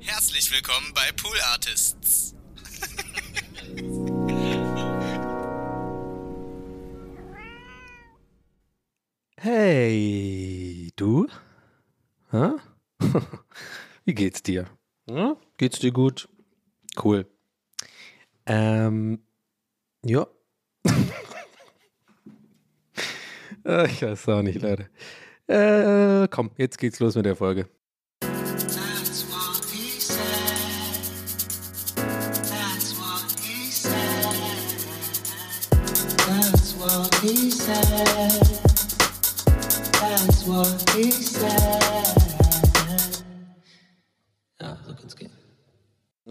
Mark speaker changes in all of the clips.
Speaker 1: Herzlich willkommen bei Pool Artists.
Speaker 2: Hey, du? Hä? Wie geht's dir? Hm? Geht's dir gut? Cool. Ähm, ja. Äh, ich weiß auch nicht, Leute. Äh, komm, jetzt geht's los mit der Folge.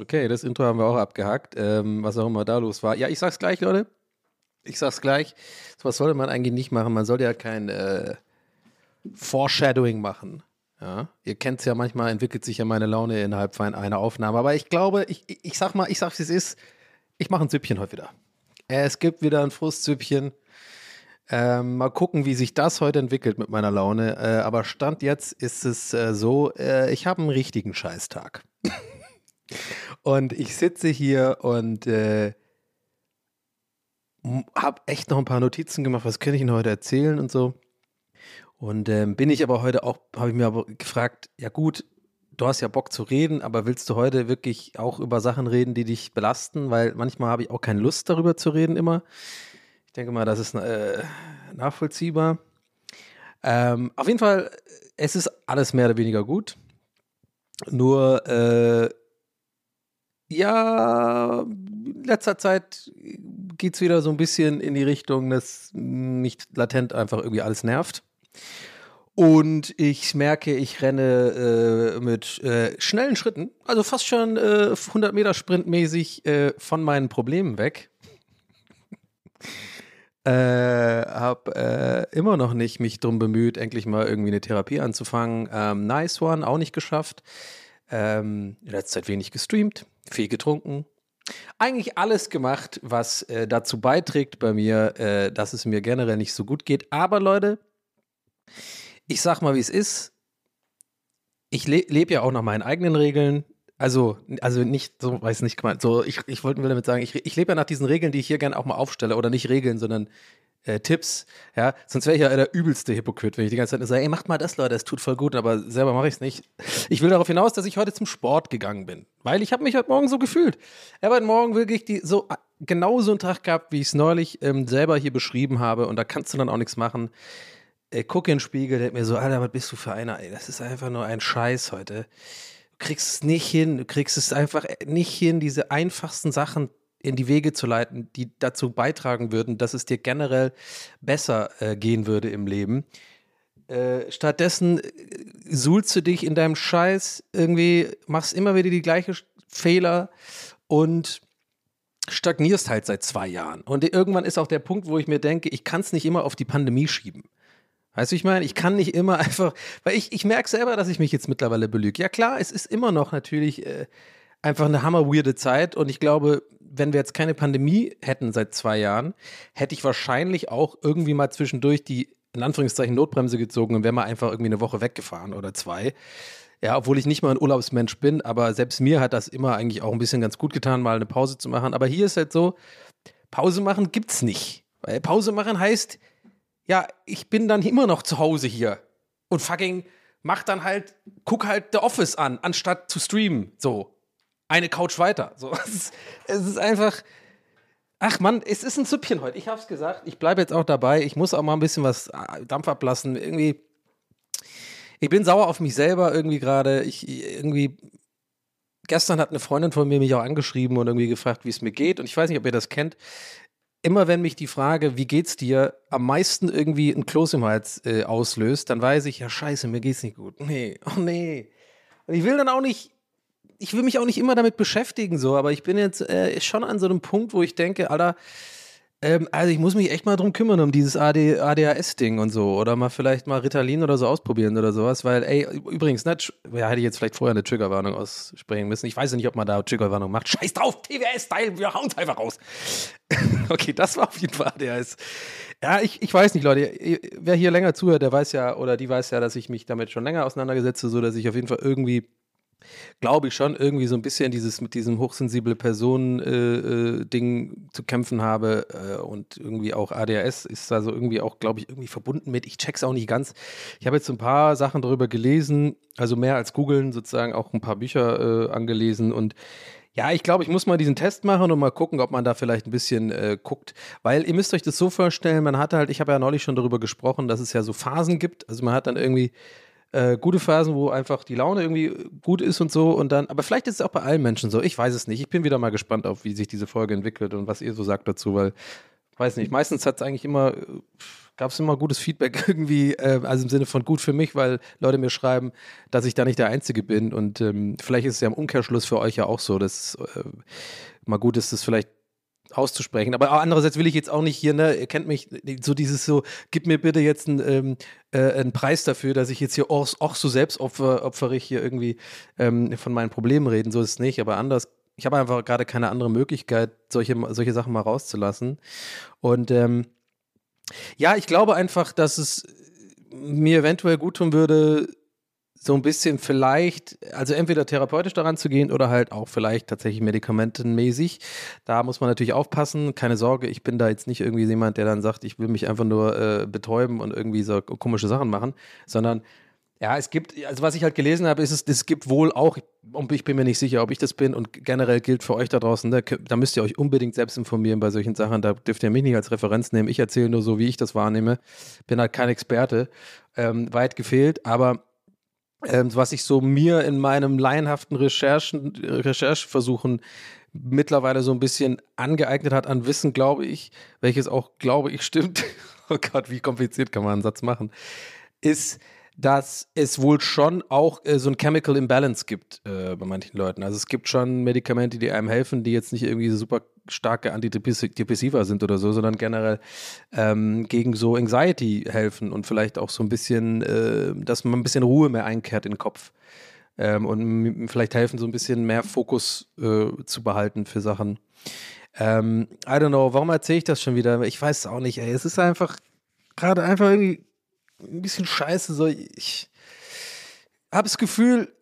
Speaker 2: Okay, das Intro haben wir auch abgehakt, ähm, was auch immer da los war. Ja, ich sag's gleich, Leute. Ich sag's gleich. Was sollte man eigentlich nicht machen. Man sollte ja kein äh, Foreshadowing machen. Ja, ihr kennt's ja manchmal, entwickelt sich ja meine Laune innerhalb von einer Aufnahme. Aber ich glaube, ich, ich, sag mal, ich sag's wie es ist. Ich mache ein Süppchen heute wieder. Es gibt wieder ein Frustsüppchen. Ähm, mal gucken, wie sich das heute entwickelt mit meiner Laune. Äh, aber Stand jetzt ist es äh, so, äh, ich habe einen richtigen Scheißtag. Und ich sitze hier und äh, habe echt noch ein paar Notizen gemacht, was kann ich Ihnen heute erzählen und so. Und ähm, bin ich aber heute auch, habe ich mir aber gefragt, ja gut, du hast ja Bock zu reden, aber willst du heute wirklich auch über Sachen reden, die dich belasten? Weil manchmal habe ich auch keine Lust darüber zu reden immer. Ich denke mal, das ist äh, nachvollziehbar. Ähm, auf jeden Fall, es ist alles mehr oder weniger gut. Nur, äh, ja, in letzter Zeit geht es wieder so ein bisschen in die Richtung, dass mich latent einfach irgendwie alles nervt. Und ich merke, ich renne äh, mit äh, schnellen Schritten, also fast schon äh, 100 Meter Sprintmäßig äh, von meinen Problemen weg. äh, hab äh, immer noch nicht mich drum bemüht, endlich mal irgendwie eine Therapie anzufangen. Ähm, nice one, auch nicht geschafft. Ähm, in letzter Zeit wenig gestreamt, viel getrunken. Eigentlich alles gemacht, was äh, dazu beiträgt bei mir, äh, dass es mir generell nicht so gut geht. Aber Leute, ich sag mal, wie es ist. Ich le lebe ja auch nach meinen eigenen Regeln. Also, also nicht, so weiß nicht gemeint. So, ich, ich wollte damit sagen, ich, ich lebe ja nach diesen Regeln, die ich hier gerne auch mal aufstelle. Oder nicht Regeln, sondern äh, Tipps. Ja, sonst wäre ich ja der übelste Hypokrit, wenn ich die ganze Zeit nur sage, ey, macht mal das, Leute, das tut voll gut, aber selber mache ich es nicht. Ich will darauf hinaus, dass ich heute zum Sport gegangen bin. Weil ich habe mich heute Morgen so gefühlt. Ich habe heute Morgen wirklich die, so genau so einen Tag gehabt, wie ich es neulich ähm, selber hier beschrieben habe. Und da kannst du dann auch nichts machen. Äh, guck in den Spiegel, der mir so, Alter, was bist du für einer, ey? Das ist einfach nur ein Scheiß heute. Du kriegst es nicht hin, du kriegst es einfach nicht hin, diese einfachsten Sachen in die Wege zu leiten, die dazu beitragen würden, dass es dir generell besser äh, gehen würde im Leben. Äh, stattdessen äh, suhlst du dich in deinem Scheiß irgendwie, machst immer wieder die gleichen Fehler und stagnierst halt seit zwei Jahren. Und irgendwann ist auch der Punkt, wo ich mir denke, ich kann es nicht immer auf die Pandemie schieben. Weißt du, ich meine, ich kann nicht immer einfach, weil ich, ich merke selber, dass ich mich jetzt mittlerweile belüge. Ja klar, es ist immer noch natürlich äh, einfach eine hammer-weirde Zeit und ich glaube, wenn wir jetzt keine Pandemie hätten seit zwei Jahren, hätte ich wahrscheinlich auch irgendwie mal zwischendurch die, in Anführungszeichen, Notbremse gezogen und wäre mal einfach irgendwie eine Woche weggefahren oder zwei. Ja, obwohl ich nicht mal ein Urlaubsmensch bin, aber selbst mir hat das immer eigentlich auch ein bisschen ganz gut getan, mal eine Pause zu machen. Aber hier ist halt so, Pause machen gibt's nicht. Weil Pause machen heißt, ja, ich bin dann immer noch zu Hause hier und fucking mach dann halt, guck halt The Office an, anstatt zu streamen. So, eine Couch weiter. So, es ist, es ist einfach, ach Mann, es ist ein Süppchen heute. Ich hab's gesagt, ich bleibe jetzt auch dabei. Ich muss auch mal ein bisschen was äh, Dampf ablassen. Irgendwie, ich bin sauer auf mich selber irgendwie gerade. Ich irgendwie, gestern hat eine Freundin von mir mich auch angeschrieben und irgendwie gefragt, wie es mir geht. Und ich weiß nicht, ob ihr das kennt immer wenn mich die Frage, wie geht's dir, am meisten irgendwie ein Kloß im Hals äh, auslöst, dann weiß ich, ja scheiße, mir geht's nicht gut. Nee, oh nee. Und ich will dann auch nicht, ich will mich auch nicht immer damit beschäftigen, so, aber ich bin jetzt äh, schon an so einem Punkt, wo ich denke, Alter, ähm, also ich muss mich echt mal drum kümmern, um dieses AD, ADHS-Ding und so. Oder mal vielleicht mal Ritalin oder so ausprobieren oder sowas. Weil, ey, übrigens, ne, ja, hätte ich jetzt vielleicht vorher eine Triggerwarnung aussprechen müssen. Ich weiß ja nicht, ob man da Triggerwarnung macht. Scheiß drauf, TWS-Style, wir hauen's einfach raus. okay, das war auf jeden Fall ADHS. Ja, ich, ich weiß nicht, Leute. Wer hier länger zuhört, der weiß ja, oder die weiß ja, dass ich mich damit schon länger auseinandergesetze, so dass ich auf jeden Fall irgendwie glaube ich schon irgendwie so ein bisschen dieses mit diesem hochsensible Personen-Ding äh, äh, zu kämpfen habe äh, und irgendwie auch ADHS ist da so irgendwie auch, glaube ich, irgendwie verbunden mit. Ich check's auch nicht ganz. Ich habe jetzt ein paar Sachen darüber gelesen, also mehr als googeln, sozusagen auch ein paar Bücher äh, angelesen und ja, ich glaube, ich muss mal diesen Test machen und mal gucken, ob man da vielleicht ein bisschen äh, guckt. Weil ihr müsst euch das so vorstellen, man hat halt, ich habe ja neulich schon darüber gesprochen, dass es ja so Phasen gibt. Also man hat dann irgendwie äh, gute Phasen, wo einfach die Laune irgendwie gut ist und so und dann, aber vielleicht ist es auch bei allen Menschen so. Ich weiß es nicht. Ich bin wieder mal gespannt auf, wie sich diese Folge entwickelt und was ihr so sagt dazu, weil, weiß nicht, meistens hat es eigentlich immer, gab es immer gutes Feedback irgendwie, äh, also im Sinne von gut für mich, weil Leute mir schreiben, dass ich da nicht der Einzige bin und ähm, vielleicht ist es ja im Umkehrschluss für euch ja auch so, dass äh, mal gut ist, das vielleicht auszusprechen. Aber andererseits will ich jetzt auch nicht hier, ne, ihr kennt mich, so dieses so, gib mir bitte jetzt einen, ähm, äh, einen Preis dafür, dass ich jetzt hier auch, auch so selbstopferig hier irgendwie ähm, von meinen Problemen reden. So ist es nicht, aber anders. Ich habe einfach gerade keine andere Möglichkeit, solche, solche Sachen mal rauszulassen. Und ähm, ja, ich glaube einfach, dass es mir eventuell gut tun würde, so ein bisschen vielleicht, also entweder therapeutisch daran zu gehen oder halt auch vielleicht tatsächlich medikamentenmäßig. Da muss man natürlich aufpassen. Keine Sorge, ich bin da jetzt nicht irgendwie jemand, der dann sagt, ich will mich einfach nur äh, betäuben und irgendwie so komische Sachen machen, sondern ja, es gibt, also was ich halt gelesen habe, ist es, es gibt wohl auch, und ich bin mir nicht sicher, ob ich das bin, und generell gilt für euch da draußen, da, da müsst ihr euch unbedingt selbst informieren bei solchen Sachen, da dürft ihr mich nicht als Referenz nehmen, ich erzähle nur so, wie ich das wahrnehme, bin halt kein Experte, ähm, weit gefehlt, aber ähm, was ich so mir in meinem laienhaften Recherchen, Rechercheversuchen mittlerweile so ein bisschen angeeignet hat an Wissen, glaube ich, welches auch, glaube ich, stimmt. oh Gott, wie kompliziert kann man einen Satz machen, ist, dass es wohl schon auch äh, so ein Chemical Imbalance gibt äh, bei manchen Leuten. Also es gibt schon Medikamente, die einem helfen, die jetzt nicht irgendwie super starke Antidepressiva sind oder so, sondern generell ähm, gegen so Anxiety helfen und vielleicht auch so ein bisschen, äh, dass man ein bisschen Ruhe mehr einkehrt in den Kopf. Ähm, und vielleicht helfen, so ein bisschen mehr Fokus äh, zu behalten für Sachen. Ähm, I don't know, warum erzähle ich das schon wieder? Ich weiß es auch nicht, ey. Es ist einfach gerade einfach irgendwie ein bisschen scheiße. So, ich habe das Gefühl,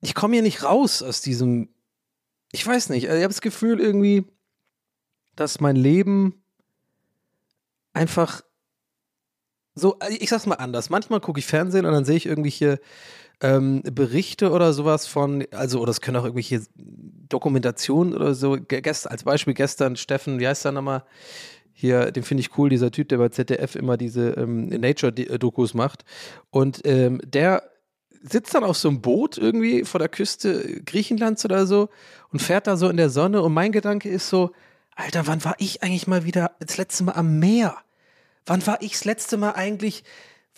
Speaker 2: ich komme hier nicht raus aus diesem. Ich weiß nicht, ich habe das Gefühl irgendwie, dass mein Leben einfach so, ich sag's mal anders. Manchmal gucke ich Fernsehen und dann sehe ich irgendwelche ähm, Berichte oder sowas von, also, oder es können auch irgendwelche Dokumentationen oder so. Gest, als Beispiel gestern Steffen, wie heißt der nochmal? Hier, den finde ich cool, dieser Typ, der bei ZDF immer diese ähm, Nature-Dokus macht. Und ähm, der sitzt dann auf so einem Boot irgendwie vor der Küste Griechenlands oder so und fährt da so in der Sonne. Und mein Gedanke ist so, Alter, wann war ich eigentlich mal wieder das letzte Mal am Meer? Wann war ich das letzte Mal eigentlich,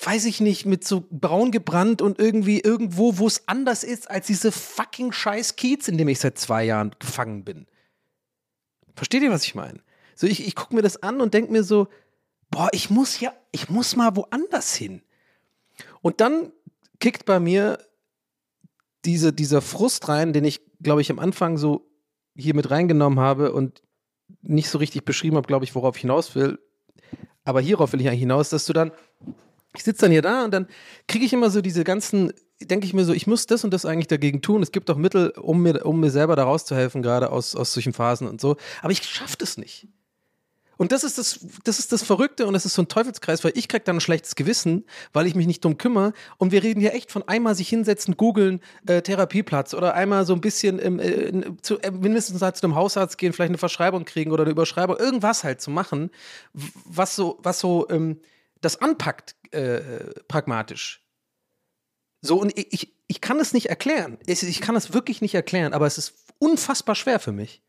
Speaker 2: weiß ich nicht, mit so braun gebrannt und irgendwie irgendwo, wo es anders ist als diese fucking scheiß Kiez, in dem ich seit zwei Jahren gefangen bin? Versteht ihr, was ich meine? So, ich, ich gucke mir das an und denke mir so, boah, ich muss ja, ich muss mal woanders hin. Und dann kickt bei mir diese, dieser Frust rein, den ich, glaube ich, am Anfang so hier mit reingenommen habe und nicht so richtig beschrieben habe, glaube ich, worauf ich hinaus will. Aber hierauf will ich eigentlich hinaus, dass du dann, ich sitze dann hier da und dann kriege ich immer so diese ganzen, denke ich mir so, ich muss das und das eigentlich dagegen tun. Es gibt auch Mittel, um mir, um mir selber da rauszuhelfen, gerade aus, aus solchen Phasen und so. Aber ich schaffe das nicht. Und das ist das, das ist das Verrückte und das ist so ein Teufelskreis, weil ich krieg dann ein schlechtes Gewissen, weil ich mich nicht drum kümmere. Und wir reden hier echt von einmal sich hinsetzen, googeln, äh, Therapieplatz oder einmal so ein bisschen im, äh, zu, äh, mindestens halt zu einem Hausarzt gehen, vielleicht eine Verschreibung kriegen oder eine Überschreibung, irgendwas halt zu machen, was so, was so ähm, das anpackt, äh, pragmatisch. So, und ich, ich kann es nicht erklären. Ich kann es wirklich nicht erklären, aber es ist unfassbar schwer für mich.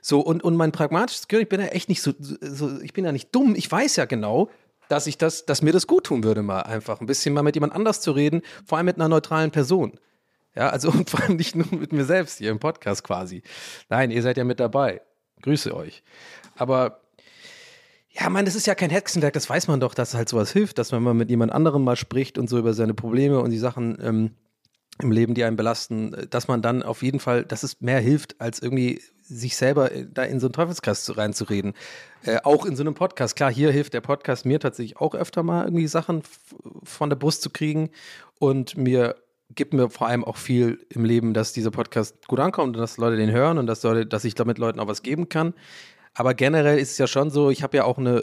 Speaker 2: So, und, und mein pragmatisches Gehirn, ich bin ja echt nicht so, so, ich bin ja nicht dumm, ich weiß ja genau, dass ich das, dass mir das gut tun würde, mal einfach ein bisschen mal mit jemand anders zu reden, vor allem mit einer neutralen Person. Ja, also und vor allem nicht nur mit mir selbst hier im Podcast quasi. Nein, ihr seid ja mit dabei. Grüße euch. Aber ja, man, das ist ja kein Hexenwerk, das weiß man doch, dass halt sowas hilft, dass wenn man mit jemand anderem mal spricht und so über seine Probleme und die Sachen ähm, im Leben, die einen belasten, dass man dann auf jeden Fall, dass es mehr hilft, als irgendwie sich selber da in so einen Teufelskreis reinzureden. Äh, auch in so einem Podcast. Klar, hier hilft der Podcast mir tatsächlich auch öfter mal irgendwie Sachen von der Brust zu kriegen und mir gibt mir vor allem auch viel im Leben, dass dieser Podcast gut ankommt und dass Leute den hören und dass, Leute, dass ich damit Leuten auch was geben kann. Aber generell ist es ja schon so, ich habe ja auch eine,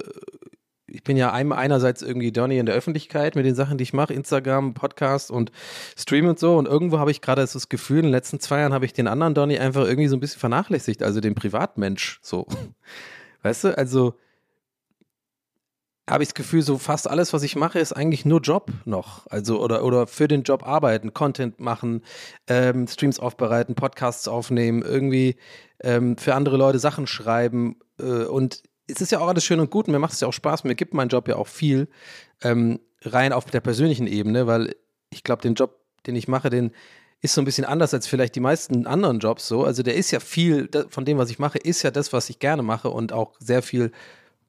Speaker 2: ich bin ja einerseits irgendwie Donny in der Öffentlichkeit mit den Sachen, die ich mache, Instagram, Podcast und Stream und so. Und irgendwo habe ich gerade das Gefühl, in den letzten zwei Jahren habe ich den anderen Donny einfach irgendwie so ein bisschen vernachlässigt, also den Privatmensch so. Weißt du, also habe ich das Gefühl, so fast alles, was ich mache, ist eigentlich nur Job noch. Also oder, oder für den Job arbeiten, Content machen, ähm, Streams aufbereiten, Podcasts aufnehmen, irgendwie ähm, für andere Leute Sachen schreiben. Äh, und es ist ja auch alles schön und gut und mir macht es ja auch Spaß. Mir gibt mein Job ja auch viel ähm, rein auf der persönlichen Ebene, weil ich glaube, den Job, den ich mache, den ist so ein bisschen anders als vielleicht die meisten anderen Jobs so. Also der ist ja viel von dem, was ich mache, ist ja das, was ich gerne mache und auch sehr viel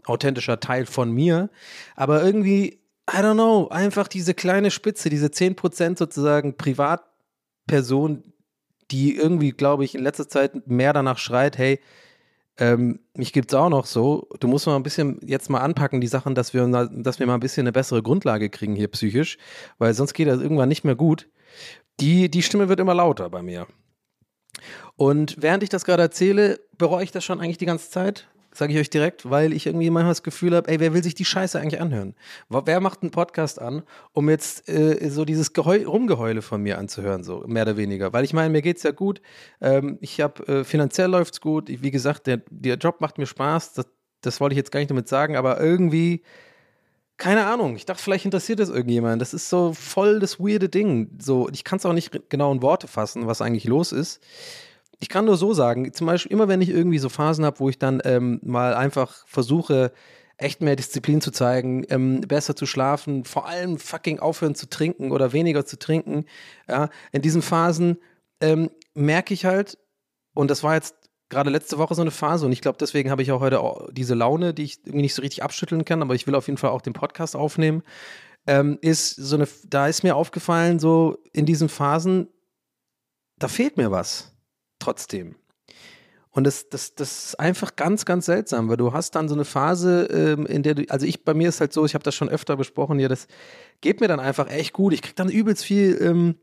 Speaker 2: authentischer Teil von mir. Aber irgendwie, I don't know, einfach diese kleine Spitze, diese 10% sozusagen Privatperson, die irgendwie, glaube ich, in letzter Zeit mehr danach schreit, hey, ähm, mich gibt es auch noch so. Du musst mal ein bisschen jetzt mal anpacken, die Sachen, dass wir, dass wir mal ein bisschen eine bessere Grundlage kriegen hier psychisch, weil sonst geht das irgendwann nicht mehr gut. Die, die Stimme wird immer lauter bei mir. Und während ich das gerade erzähle, bereue ich das schon eigentlich die ganze Zeit sage ich euch direkt, weil ich irgendwie manchmal das Gefühl habe, ey, wer will sich die Scheiße eigentlich anhören? Wer macht einen Podcast an, um jetzt äh, so dieses Geheu Rumgeheule von mir anzuhören, so mehr oder weniger? Weil ich meine, mir geht's ja gut. Ähm, ich habe äh, finanziell läuft's gut. Ich, wie gesagt, der, der Job macht mir Spaß. Das, das wollte ich jetzt gar nicht damit sagen, aber irgendwie keine Ahnung. Ich dachte, vielleicht interessiert das irgendjemand. Das ist so voll das weirde Ding. So, ich kann es auch nicht genau in Worte fassen, was eigentlich los ist ich kann nur so sagen, zum Beispiel immer wenn ich irgendwie so Phasen habe, wo ich dann ähm, mal einfach versuche, echt mehr Disziplin zu zeigen, ähm, besser zu schlafen, vor allem fucking aufhören zu trinken oder weniger zu trinken. Ja, in diesen Phasen ähm, merke ich halt, und das war jetzt gerade letzte Woche so eine Phase und ich glaube, deswegen habe ich auch heute auch diese Laune, die ich irgendwie nicht so richtig abschütteln kann, aber ich will auf jeden Fall auch den Podcast aufnehmen. Ähm, ist so eine, da ist mir aufgefallen, so in diesen Phasen, da fehlt mir was trotzdem. Und das, das, das ist einfach ganz, ganz seltsam, weil du hast dann so eine Phase, ähm, in der du, also ich, bei mir ist halt so, ich habe das schon öfter besprochen hier, das geht mir dann einfach echt gut. Ich kriege dann übelst viel ähm,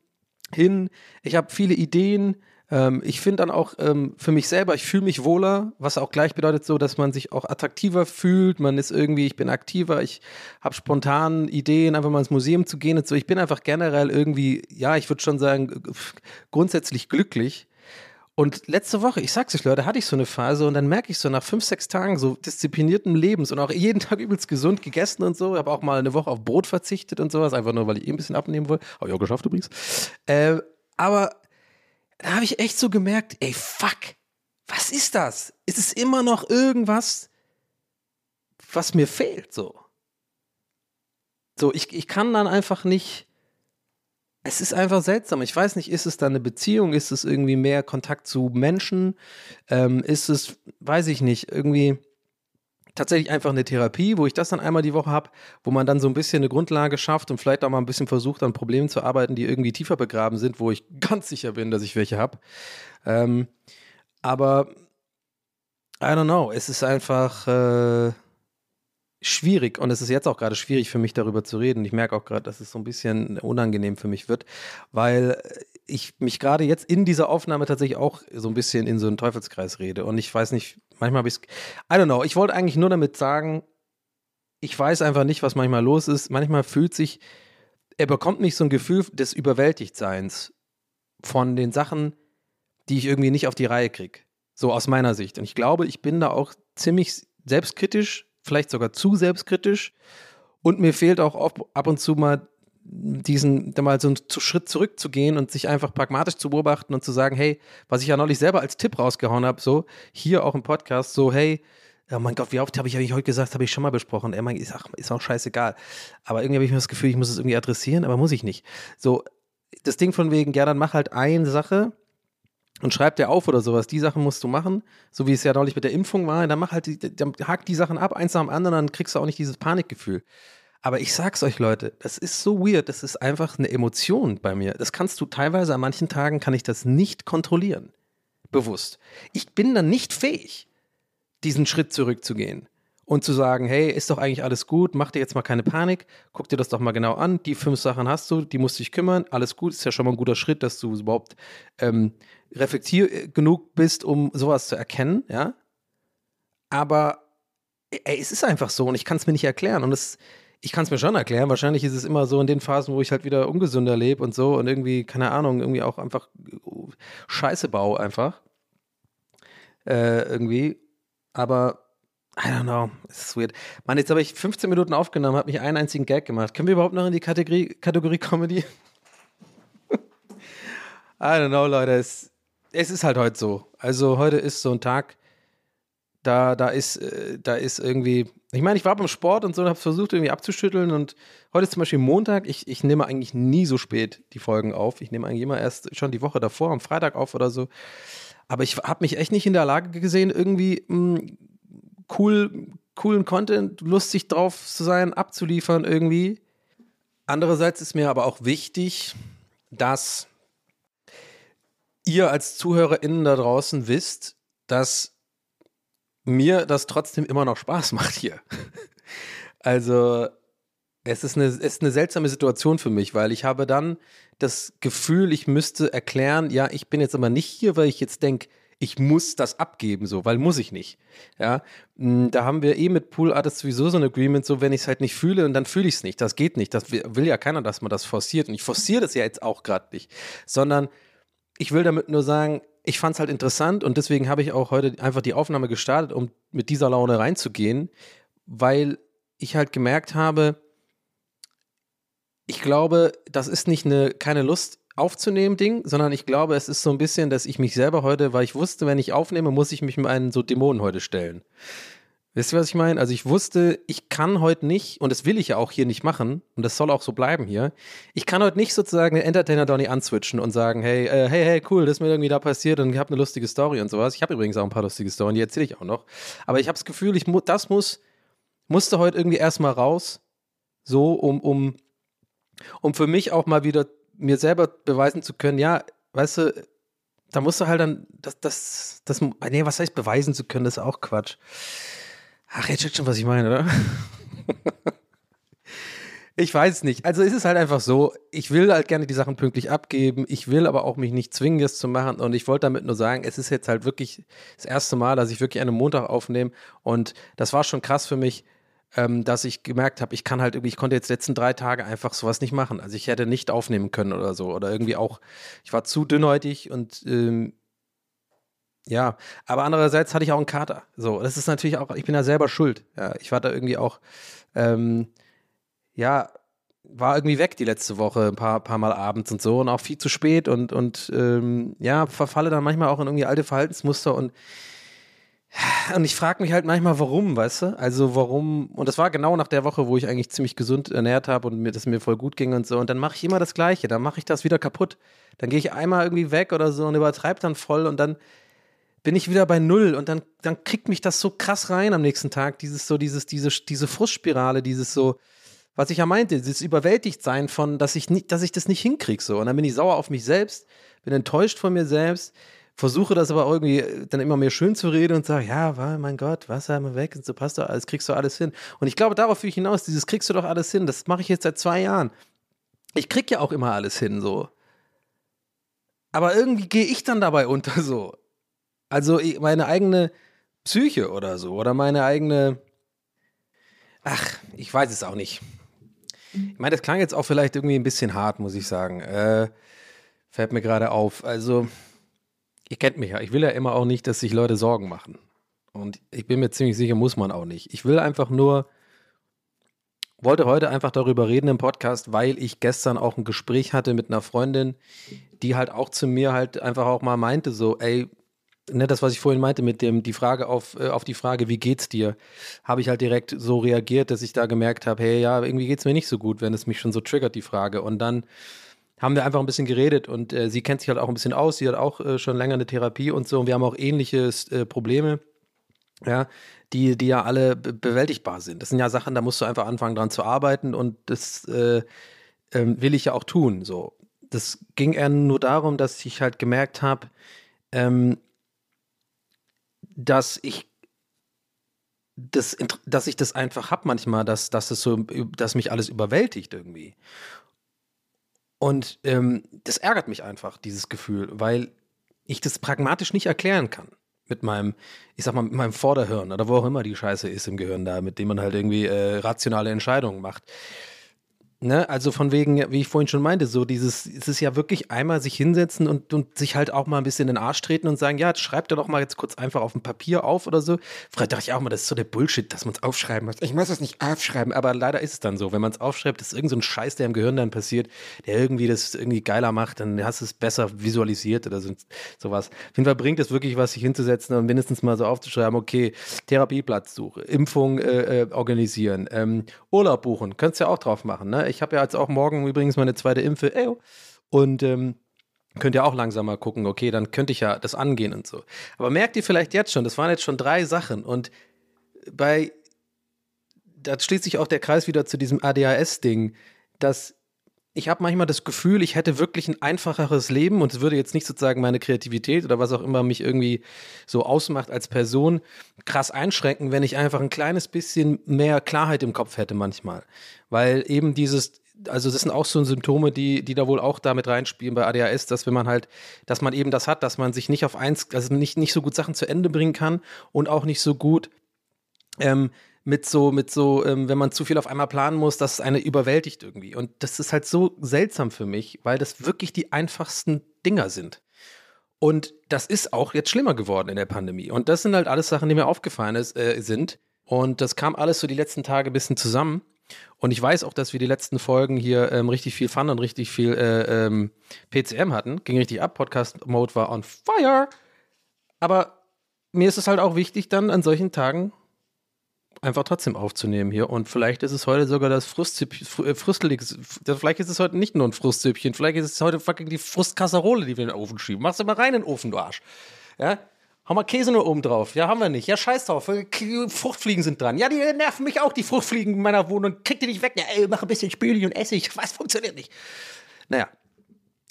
Speaker 2: hin. Ich habe viele Ideen. Ähm, ich finde dann auch ähm, für mich selber, ich fühle mich wohler, was auch gleich bedeutet so, dass man sich auch attraktiver fühlt. Man ist irgendwie, ich bin aktiver, ich habe spontan Ideen, einfach mal ins Museum zu gehen und so. Ich bin einfach generell irgendwie, ja, ich würde schon sagen, grundsätzlich glücklich und letzte Woche, ich sag's euch, Leute, hatte ich so eine Phase und dann merke ich so nach fünf, sechs Tagen so disziplinierten Lebens und auch jeden Tag übelst gesund gegessen und so. Habe auch mal eine Woche auf Brot verzichtet und sowas, einfach nur, weil ich eh ein bisschen abnehmen wollte. Habe ich auch geschafft übrigens. Äh, aber da habe ich echt so gemerkt, ey, fuck, was ist das? Ist es immer noch irgendwas, was mir fehlt, so? So, ich, ich kann dann einfach nicht es ist einfach seltsam. Ich weiß nicht, ist es dann eine Beziehung? Ist es irgendwie mehr Kontakt zu Menschen? Ähm, ist es, weiß ich nicht, irgendwie tatsächlich einfach eine Therapie, wo ich das dann einmal die Woche habe, wo man dann so ein bisschen eine Grundlage schafft und vielleicht auch mal ein bisschen versucht, an Problemen zu arbeiten, die irgendwie tiefer begraben sind, wo ich ganz sicher bin, dass ich welche habe. Ähm, aber I don't know, es ist einfach. Äh, schwierig und es ist jetzt auch gerade schwierig für mich darüber zu reden. Ich merke auch gerade, dass es so ein bisschen unangenehm für mich wird, weil ich mich gerade jetzt in dieser Aufnahme tatsächlich auch so ein bisschen in so einen Teufelskreis rede und ich weiß nicht, manchmal habe ich es, I don't know, ich wollte eigentlich nur damit sagen, ich weiß einfach nicht, was manchmal los ist. Manchmal fühlt sich, er bekommt nicht so ein Gefühl des Überwältigtseins von den Sachen, die ich irgendwie nicht auf die Reihe kriege. So aus meiner Sicht. Und ich glaube, ich bin da auch ziemlich selbstkritisch vielleicht sogar zu selbstkritisch. Und mir fehlt auch ab und zu mal diesen, mal so einen Schritt zurückzugehen und sich einfach pragmatisch zu beobachten und zu sagen, hey, was ich ja neulich selber als Tipp rausgehauen habe, so hier auch im Podcast, so hey, oh mein Gott, wie oft habe ich, hab ich heute gesagt, habe ich schon mal besprochen. Er meint, ist, ist auch scheißegal. Aber irgendwie habe ich mir das Gefühl, ich muss es irgendwie adressieren, aber muss ich nicht. So, das Ding von wegen, ja, dann mach halt eine Sache und schreib dir auf oder sowas, die Sachen musst du machen, so wie es ja neulich mit der Impfung war, dann mach halt, die, dann hack die Sachen ab, eins nach dem anderen, dann kriegst du auch nicht dieses Panikgefühl. Aber ich sag's euch, Leute, das ist so weird, das ist einfach eine Emotion bei mir. Das kannst du teilweise an manchen Tagen kann ich das nicht kontrollieren. Bewusst. Ich bin dann nicht fähig, diesen Schritt zurückzugehen und zu sagen, hey, ist doch eigentlich alles gut, mach dir jetzt mal keine Panik, guck dir das doch mal genau an, die fünf Sachen hast du, die musst du dich kümmern, alles gut, ist ja schon mal ein guter Schritt, dass du überhaupt ähm, reflektier genug bist, um sowas zu erkennen, ja. Aber ey, es ist einfach so und ich kann es mir nicht erklären und es, ich kann es mir schon erklären, wahrscheinlich ist es immer so in den Phasen, wo ich halt wieder ungesünder lebe und so und irgendwie, keine Ahnung, irgendwie auch einfach Scheiße baue einfach. Äh, irgendwie, aber I don't know. Es ist weird. Mann, jetzt habe ich 15 Minuten aufgenommen, habe mich einen einzigen Gag gemacht. Können wir überhaupt noch in die Kategorie, Kategorie Comedy? I don't know, Leute. Es, es ist halt heute so. Also heute ist so ein Tag, da, da ist, äh, da ist irgendwie. Ich meine, ich war beim Sport und so und habe versucht, irgendwie abzuschütteln. Und heute ist zum Beispiel Montag. Ich, ich nehme eigentlich nie so spät die Folgen auf. Ich nehme eigentlich immer erst schon die Woche davor, am Freitag auf oder so. Aber ich habe mich echt nicht in der Lage gesehen, irgendwie mh, hm, cool, coolen Content, lustig drauf zu sein, abzuliefern irgendwie. Andererseits ist mir aber auch wichtig, dass ihr als ZuhörerInnen da draußen wisst, dass mir das trotzdem immer noch Spaß macht hier. Also es ist, eine, es ist eine seltsame Situation für mich, weil ich habe dann das Gefühl, ich müsste erklären, ja, ich bin jetzt aber nicht hier, weil ich jetzt denke, ich muss das abgeben, so, weil muss ich nicht. Ja, hm, da haben wir eh mit Pool Artists sowieso so ein Agreement, so, wenn ich es halt nicht fühle, und dann fühle ich es nicht. Das geht nicht. Das will ja keiner, dass man das forciert. Und ich forciere das ja jetzt auch gerade nicht, sondern ich will damit nur sagen, ich fand es halt interessant und deswegen habe ich auch heute einfach die Aufnahme gestartet, um mit dieser Laune reinzugehen, weil ich halt gemerkt habe, ich glaube, das ist nicht eine keine Lust aufzunehmen Ding, sondern ich glaube, es ist so ein bisschen, dass ich mich selber heute, weil ich wusste, wenn ich aufnehme, muss ich mich mit einem so Dämonen heute stellen. Wisst ihr, was ich meine? Also ich wusste, ich kann heute nicht, und das will ich ja auch hier nicht machen, und das soll auch so bleiben hier, ich kann heute nicht sozusagen den Entertainer Donny answitchen und sagen, hey, äh, hey, hey, cool, das ist mir irgendwie da passiert und ich habe eine lustige Story und sowas. Ich habe übrigens auch ein paar lustige Storys, die erzähle ich auch noch. Aber ich habe das Gefühl, ich mu das muss, musste heute irgendwie erstmal raus, so, um, um, um für mich auch mal wieder mir selber beweisen zu können, ja, weißt du, da musst du halt dann, das, das, das, nee, was heißt beweisen zu können, das ist auch Quatsch. Ach, ihr checkt schon, was ich meine, oder? ich weiß nicht. Also es ist halt einfach so, ich will halt gerne die Sachen pünktlich abgeben, ich will aber auch mich nicht zwingen, das zu machen und ich wollte damit nur sagen, es ist jetzt halt wirklich das erste Mal, dass ich wirklich einen Montag aufnehme und das war schon krass für mich, ähm, dass ich gemerkt habe, ich kann halt irgendwie, ich konnte jetzt letzten drei Tage einfach sowas nicht machen. Also ich hätte nicht aufnehmen können oder so. Oder irgendwie auch, ich war zu dünnhäutig und ähm, ja, aber andererseits hatte ich auch einen Kater. So, das ist natürlich auch, ich bin ja selber schuld. Ja, ich war da irgendwie auch, ähm, ja, war irgendwie weg die letzte Woche, ein paar, paar Mal abends und so und auch viel zu spät und, und ähm, ja, verfalle dann manchmal auch in irgendwie alte Verhaltensmuster und und ich frage mich halt manchmal, warum, weißt du? Also warum, und das war genau nach der Woche, wo ich eigentlich ziemlich gesund ernährt habe und mir das mir voll gut ging und so. Und dann mache ich immer das Gleiche, dann mache ich das wieder kaputt. Dann gehe ich einmal irgendwie weg oder so und übertreibe dann voll und dann bin ich wieder bei null und dann, dann kriegt mich das so krass rein am nächsten Tag, dieses so, dieses, diese, diese Frustspirale, dieses so, was ich ja meinte, dieses Überwältigtsein von, dass ich nicht, dass ich das nicht hinkriege so. Und dann bin ich sauer auf mich selbst, bin enttäuscht von mir selbst versuche das aber irgendwie dann immer mehr schön zu reden und sage, ja, mein Gott, Wasser immer weg und so passt doch alles, kriegst du alles hin. Und ich glaube, darauf will ich hinaus, dieses kriegst du doch alles hin, das mache ich jetzt seit zwei Jahren. Ich krieg ja auch immer alles hin, so. Aber irgendwie gehe ich dann dabei unter, so. Also meine eigene Psyche oder so, oder meine eigene, ach, ich weiß es auch nicht. Ich meine, das klang jetzt auch vielleicht irgendwie ein bisschen hart, muss ich sagen. Äh, fällt mir gerade auf. Also, ihr kennt mich ja, ich will ja immer auch nicht, dass sich Leute Sorgen machen. Und ich bin mir ziemlich sicher, muss man auch nicht. Ich will einfach nur, wollte heute einfach darüber reden im Podcast, weil ich gestern auch ein Gespräch hatte mit einer Freundin, die halt auch zu mir halt einfach auch mal meinte, so, ey, ne, das, was ich vorhin meinte, mit dem, die Frage auf, äh, auf die Frage, wie geht's dir, habe ich halt direkt so reagiert, dass ich da gemerkt habe, hey, ja, irgendwie geht's mir nicht so gut, wenn es mich schon so triggert, die Frage. Und dann haben wir einfach ein bisschen geredet und äh, sie kennt sich halt auch ein bisschen aus, sie hat auch äh, schon länger eine Therapie und so und wir haben auch ähnliche äh, Probleme, ja, die, die ja alle bewältigbar sind. Das sind ja Sachen, da musst du einfach anfangen dran zu arbeiten und das äh, ähm, will ich ja auch tun, so. Das ging eher nur darum, dass ich halt gemerkt habe, ähm, dass ich das, dass ich das einfach hab manchmal, dass, dass es so, dass mich alles überwältigt irgendwie. Und ähm, das ärgert mich einfach, dieses Gefühl, weil ich das pragmatisch nicht erklären kann. Mit meinem, ich sag mal, mit meinem Vorderhirn oder wo auch immer die Scheiße ist im Gehirn da, mit dem man halt irgendwie äh, rationale Entscheidungen macht. Ne, also von wegen, wie ich vorhin schon meinte, so dieses, es ist ja wirklich einmal sich hinsetzen und, und sich halt auch mal ein bisschen in den Arsch treten und sagen, ja, schreibt doch mal jetzt kurz einfach auf dem Papier auf oder so. Früher dachte ich auch mal, das ist so der Bullshit, dass man es aufschreiben muss. Ich muss es nicht aufschreiben, aber leider ist es dann so. Wenn man es aufschreibt, ist irgend so ein Scheiß, der im Gehirn dann passiert, der irgendwie das irgendwie geiler macht, dann hast du es besser visualisiert oder so, sowas. Auf jeden Fall bringt es wirklich was, sich hinzusetzen und mindestens mal so aufzuschreiben, okay, Therapieplatzsuche, Impfung äh, äh, organisieren, ähm, Urlaub buchen, könntest ja auch drauf machen, ne? Ich habe ja jetzt auch morgen übrigens meine zweite Impfe. Ey, und ähm, könnt ihr auch langsam mal gucken, okay, dann könnte ich ja das angehen und so. Aber merkt ihr vielleicht jetzt schon, das waren jetzt schon drei Sachen und bei, da schließt sich auch der Kreis wieder zu diesem ADHS-Ding, dass ich habe manchmal das Gefühl, ich hätte wirklich ein einfacheres Leben und es würde jetzt nicht sozusagen meine Kreativität oder was auch immer mich irgendwie so ausmacht als Person krass einschränken, wenn ich einfach ein kleines bisschen mehr Klarheit im Kopf hätte manchmal. Weil eben dieses, also das sind auch so Symptome, die, die da wohl auch damit reinspielen bei ADHS, dass wenn man halt, dass man eben das hat, dass man sich nicht auf eins, also nicht, nicht so gut Sachen zu Ende bringen kann und auch nicht so gut ähm, mit so, mit so, ähm, wenn man zu viel auf einmal planen muss, dass es eine überwältigt irgendwie. Und das ist halt so seltsam für mich, weil das wirklich die einfachsten Dinger sind. Und das ist auch jetzt schlimmer geworden in der Pandemie. Und das sind halt alles Sachen, die mir aufgefallen ist, äh, sind. Und das kam alles so die letzten Tage ein bisschen zusammen. Und ich weiß auch, dass wir die letzten Folgen hier ähm, richtig viel Fun und richtig viel äh, ähm, PCM hatten. Ging richtig ab. Podcast-Mode war on fire. Aber mir ist es halt auch wichtig, dann an solchen Tagen einfach trotzdem aufzunehmen hier. Und vielleicht ist es heute sogar das Frustzüppchen, äh, vielleicht ist es heute nicht nur ein Frustzüppchen, vielleicht ist es heute fucking die Frustkasserole, die wir in den Ofen schieben. Machst du mal rein in den Ofen, du Arsch. Ja? Hau mal Käse nur oben drauf. Ja, haben wir nicht. Ja, scheiß drauf. Fruchtfliegen sind dran. Ja, die nerven mich auch, die Fruchtfliegen in meiner Wohnung. Krieg die nicht weg. Ja, ey, mach ein bisschen Spüli und Essig. Was funktioniert nicht? Naja,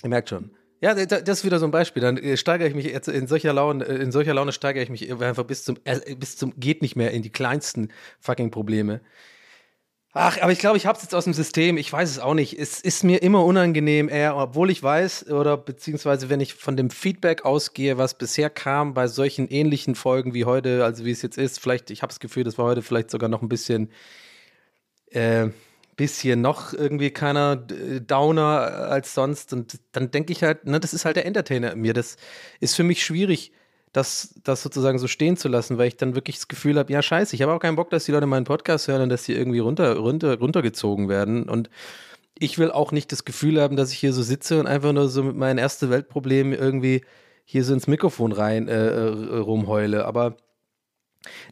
Speaker 2: ihr merkt schon. Ja, das ist wieder so ein Beispiel. Dann äh, steigere ich mich jetzt in solcher Laune, äh, in solcher Laune steigere ich mich einfach bis zum, äh, bis zum geht nicht mehr in die kleinsten fucking Probleme. Ach, aber ich glaube, ich habe es jetzt aus dem System. Ich weiß es auch nicht. Es ist mir immer unangenehm, eher, obwohl ich weiß oder beziehungsweise wenn ich von dem Feedback ausgehe, was bisher kam bei solchen ähnlichen Folgen wie heute, also wie es jetzt ist, vielleicht, ich habe das Gefühl, das war heute vielleicht sogar noch ein bisschen, äh, bisschen noch irgendwie keiner äh, Downer als sonst. Und dann denke ich halt, ne, das ist halt der Entertainer in mir. Das ist für mich schwierig, das, das sozusagen so stehen zu lassen, weil ich dann wirklich das Gefühl habe, ja, scheiße, ich habe auch keinen Bock, dass die Leute meinen Podcast hören und dass die irgendwie runter, runter, runtergezogen werden. Und ich will auch nicht das Gefühl haben, dass ich hier so sitze und einfach nur so mit meinen erste Weltproblemen irgendwie hier so ins Mikrofon rein äh, äh, rumheule. Aber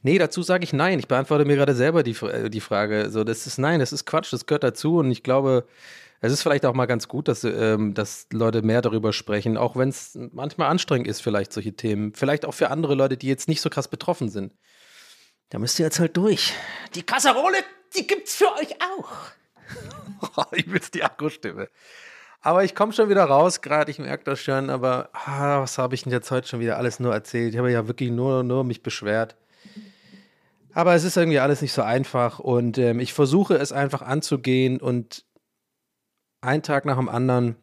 Speaker 2: nee, dazu sage ich nein. Ich beantworte mir gerade selber die, äh, die Frage. So, das ist nein, das ist Quatsch, das gehört dazu. Und ich glaube, es ist vielleicht auch mal ganz gut, dass, ähm, dass Leute mehr darüber sprechen, auch wenn es manchmal anstrengend ist, vielleicht solche Themen. Vielleicht auch für andere Leute, die jetzt nicht so krass betroffen sind. Da müsst ihr jetzt halt durch. Die Kasserole, die gibt's für euch auch. ich will die Akkustimme. Aber ich komme schon wieder raus, gerade, ich merke das schon, aber ah, was habe ich denn jetzt heute schon wieder alles nur erzählt? Ich habe ja wirklich nur, nur mich beschwert. Aber es ist irgendwie alles nicht so einfach und ähm, ich versuche es einfach anzugehen und ein Tag nach dem anderen.